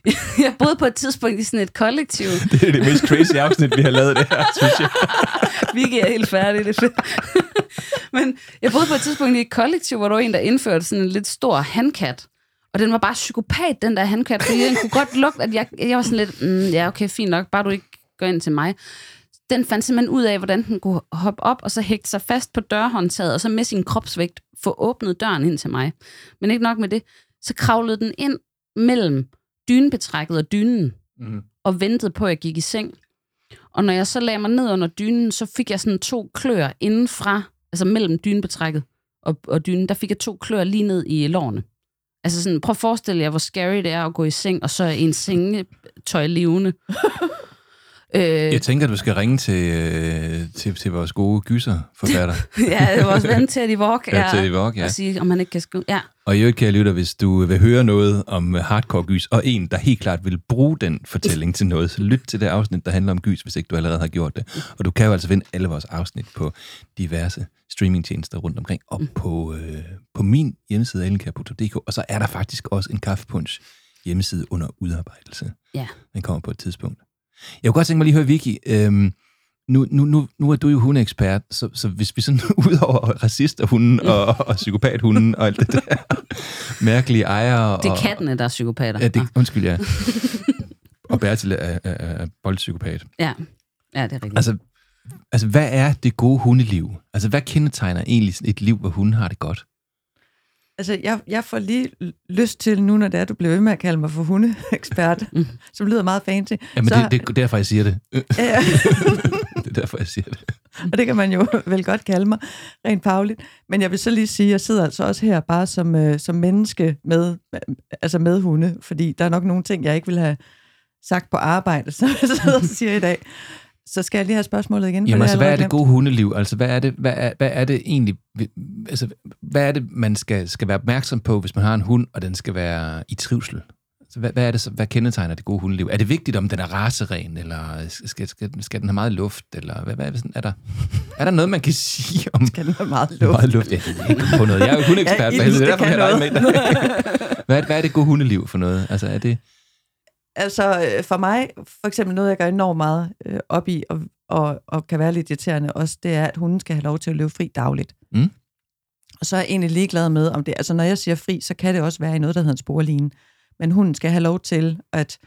Jeg boede på et tidspunkt i sådan et kollektiv. Det er det mest crazy afsnit, vi har lavet det her, synes jeg. Vi er helt færdige, det er fedt. Men jeg boede på et tidspunkt i et kollektiv, hvor der var en, der indførte sådan en lidt stor handkat. Og den var bare psykopat, den der handkat, fordi den kunne godt lugte, at jeg, jeg var sådan lidt, mm, ja okay, fint nok, bare du ikke går ind til mig. Den fandt simpelthen ud af, hvordan den kunne hoppe op, og så hægte sig fast på dørhåndtaget, og så med sin kropsvægt få åbnet døren ind til mig. Men ikke nok med det, så kravlede den ind mellem dynebetrækket og dynen, mm. og ventede på, at jeg gik i seng. Og når jeg så lagde mig ned under dynen, så fik jeg sådan to klør indenfra, altså mellem dynebetrækket og, og dynen, der fik jeg to klør lige ned i lårene. Altså sådan, prøv at forestille jer, hvor scary det er at gå i seng, og så er en sengetøj levende. øh, jeg tænker, du skal ringe til, øh, til, til vores gode gyser forfatter. ja, vores ven Teddy Walk. Ja, Teddy Walk, ja. Og sige, om han ikke kan skrive. Ja. Og i øvrigt, kære lytter, hvis du vil høre noget om hardcore gys, og en, der helt klart vil bruge den fortælling til noget, så lyt til det afsnit, der handler om gys, hvis ikke du allerede har gjort det. Og du kan jo altså finde alle vores afsnit på diverse streamingtjenester rundt omkring, og på, øh, på min hjemmeside, ellenkær.dk, og så er der faktisk også en kaffepunch hjemmeside under udarbejdelse. Ja. Den kommer på et tidspunkt. Jeg kunne godt tænke mig lige at høre, Vicky, øhm, nu, nu, nu, nu er du jo hundeekspert, så, så hvis vi sådan ud over racisterhunden og, og psykopathunden og alt det der mærkelige ejere... Det er kattene, der er psykopater. Ja, det, undskyld, ja. og Bertil er, er, er boldpsykopat. Ja. ja, det er rigtigt. Altså, altså, hvad er det gode hundeliv? Altså, hvad kendetegner egentlig et liv, hvor hunden har det godt? Altså, jeg, jeg får lige lyst til nu, når det er, du bliver ved med at kalde mig for hundeekspert, mm. som lyder meget fancy. Jamen, så, det, det er derfor, jeg siger det. Ja. det er derfor, jeg siger det. Og det kan man jo vel godt kalde mig, rent fagligt. Men jeg vil så lige sige, at jeg sidder altså også her bare som, øh, som menneske med, altså med hunde, fordi der er nok nogle ting, jeg ikke vil have sagt på arbejde, som jeg sidder og siger i dag. Så skal jeg lige have spørgsmålet igen? Jamen altså, hvad er det gode hundeliv? Altså, hvad er det, hvad er, hvad er det egentlig, altså, hvad er det, man skal, skal være opmærksom på, hvis man har en hund, og den skal være i trivsel? Altså, hvad, hvad er det så, hvad kendetegner det gode hundeliv? Er det vigtigt, om den er raseren, eller skal, skal, skal den have meget luft, eller hvad, hvad er, sådan, er der, er der noget, man kan sige om... Skal den have meget luft? Meget luft, jeg ved ikke på noget. Jeg er jo hundeekspert, ja, det er derfor, jeg er med dig. hvad, hvad er det gode hundeliv for noget? Altså, er det... Altså for mig, for eksempel noget, jeg gør enormt meget øh, op i, og, og, og kan være lidt irriterende også, det er, at hunden skal have lov til at løbe fri dagligt. Mm. Og så er jeg egentlig ligeglad med, om det altså når jeg siger fri, så kan det også være i noget, der hedder en sporline. Men hunden skal have lov til at,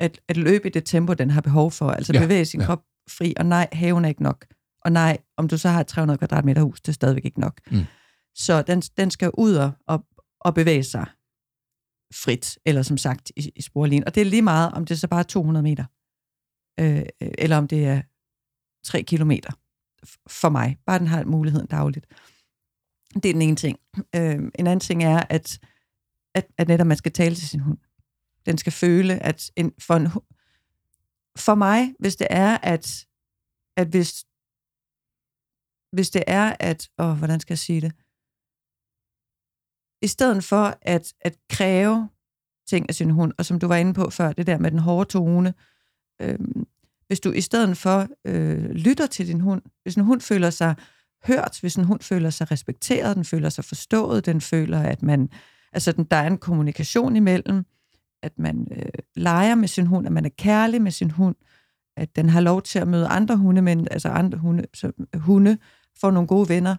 at, at løbe i det tempo, den har behov for, altså ja, bevæge sin ja. krop fri, og nej, haven er ikke nok. Og nej, om du så har et 300 kvadratmeter hus, det er stadigvæk ikke nok. Mm. Så den, den skal ud og, og, og bevæge sig frit, eller som sagt i, i sporlinjen. Og det er lige meget, om det er så bare 200 meter, øh, eller om det er 3 kilometer for mig. Bare den har muligheden dagligt. Det er den ene ting. Øh, en anden ting er, at, at, at netop man skal tale til sin hund. Den skal føle, at en, for, en, for mig, hvis det er, at, at hvis, hvis det er, at, åh, hvordan skal jeg sige det? I stedet for at, at kræve ting af sin hund, og som du var inde på før, det der med den hårde tone, øh, hvis du i stedet for øh, lytter til din hund, hvis en hund føler sig hørt, hvis en hund føler sig respekteret, den føler sig forstået, den føler, at man, altså den, der er en kommunikation imellem, at man øh, leger med sin hund, at man er kærlig med sin hund, at den har lov til at møde andre hunde, men altså andre hunde, så, hunde får nogle gode venner.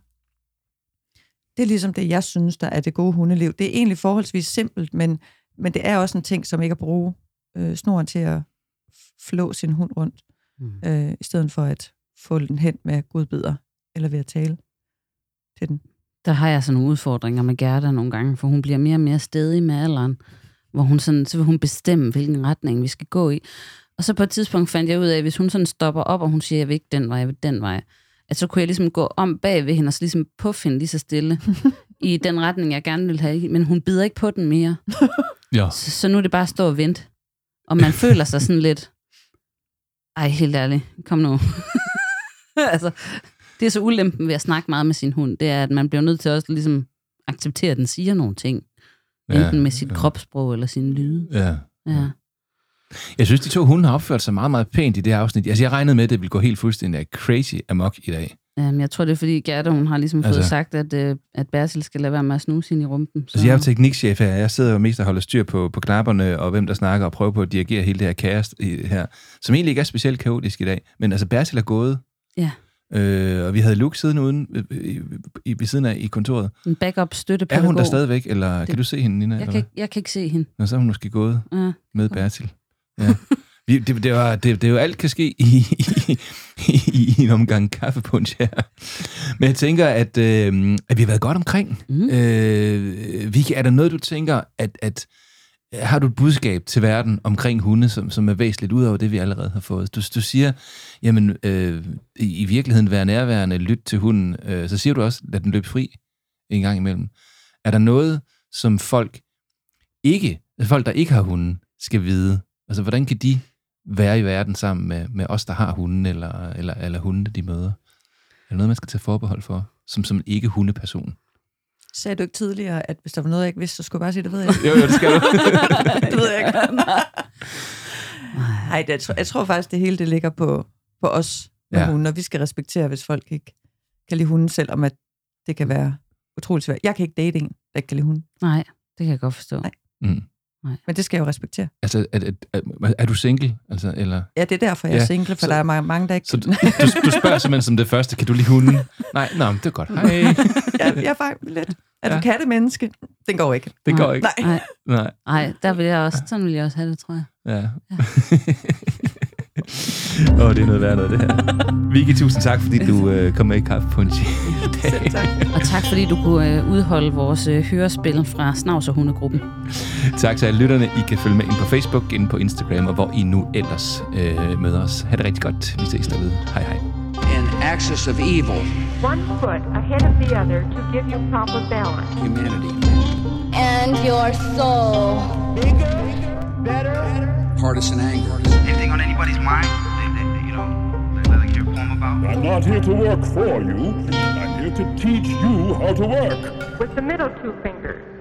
Det er ligesom det, jeg synes, der er det gode hundeliv. Det er egentlig forholdsvis simpelt, men, men det er også en ting, som ikke at bruge øh, snoren til at flå sin hund rundt, mm. øh, i stedet for at få den hen med godbidder, eller ved at tale til den. Der har jeg sådan nogle udfordringer med Gerda nogle gange, for hun bliver mere og mere stedig med alderen, hvor hun sådan, så vil hun bestemme, hvilken retning vi skal gå i. Og så på et tidspunkt fandt jeg ud af, at hvis hun sådan stopper op, og hun siger, jeg vil ikke den vej, jeg vil den vej, at så kunne jeg ligesom gå om bag ved hende, og så ligesom puffinde lige så stille i den retning, jeg gerne vil have. Men hun bider ikke på den mere. Ja. Så, så nu er det bare at stå og vente. Og man føler sig sådan lidt, ej, helt ærligt, kom nu. altså, det er så ulempen ved at snakke meget med sin hund, det er, at man bliver nødt til også ligesom acceptere, at den siger nogle ting. Ja, Enten med sit ja. kropssprog eller sin lyde. Ja. Ja. Jeg synes, de to hunde har opført sig meget, meget pænt i det her afsnit. Altså, jeg regnede med, at det ville gå helt fuldstændig crazy amok i dag. Um, jeg tror, det er fordi Gerda, hun har ligesom fået Altså- sagt, at, øh, at Bertil skal lade være med at snuse hende i rumpen. Så, Altså, jeg er jo teknikchef her. Jeg sidder jo mest og holder styr på, på knapperne, og hvem der snakker, og prøver på at dirigere hele det her kaos her, som egentlig ikke er specielt kaotisk i dag. Men altså, Bertil er gået, Ja, øh, og vi havde Luke siddende uden, øh, i, i, ved siden af i kontoret. en backup Er støttepædagog. hun der stadigvæk, eller det, kan du se hende, Nina? Jeg eller kan, ikke, jeg kan ikke se hende. Nå, så er hun måske gået Ja. med Bertil. Ja. Det, det, var, det, det er jo alt kan ske i, i, i, i en omgang kaffepunch her. Men jeg tænker, at, øh, at vi har været godt omkring. Mhm. Øh, Vicky, er der noget, du tænker, at, at har du et budskab til verden omkring hunde, som, som er væsentligt ud over det, vi allerede har fået? Du, du siger, jamen, øh, i, virkeligheden være nærværende, lyt til hunden. Øh, så siger du også, lad den løbe fri en gang imellem. Er der noget, som folk ikke, folk, der ikke har hunden, skal vide? Altså, hvordan kan de være i verden sammen med, med os, der har hunden, eller, eller, eller hunde, de møder? Er der noget, man skal tage forbehold for, som, som en ikke-hundeperson? Sagde du ikke tidligere, at hvis der var noget, jeg ikke vidste, så skulle jeg bare sige, det ved jeg ikke. Jo, jo, det skal du. det ved jeg ikke. Nej, det, jeg, tror, jeg tror faktisk, det hele det ligger på, på os med ja. hunden, og vi skal respektere, hvis folk ikke kan lide hunden, selvom at det kan være utroligt svært. Jeg kan ikke date en, der ikke kan lide hunden, Nej, det kan jeg godt forstå. Nej. Mm. Men det skal jeg jo respektere. Altså, er, er, er, er du single? Altså, eller? Ja, det er derfor, jeg Ja, er single, for så- der er mange, mange der ikke... Så du, du, du spørger simpelthen som det første, kan du lide hunden? Nej, men det er godt. Hej. jeg, jeg er faktisk lidt... Er Ja. du kattemenneske? Den går ikke. Det går ikke. Nej. Nej, Nej. nej, der vil jeg også, sådan vil jeg også have det, tror jeg. Ja. Åh, oh, det er noget værd noget, det her. Vicky, tusind tak, fordi du øh, kom med i Kaffe Punch i tak. Og tak, fordi du kunne øh, udholde vores øh, hørespil fra Snavserhundegruppen. Tak til alle lytterne. I kan følge med ind på Facebook, ind på Instagram, og hvor I nu ellers øh, møder os. Ha' det rigtig godt. Vi ses derude. Hej hej. An axis of evil, One foot ahead of the other to give you proper balance. humanity. And your soul. Partisan anger. Anything on anybody's mind? They, they, they, you know, they let hear a poem about? I'm not here to work for you. I'm here to teach you how to work. With the middle two fingers.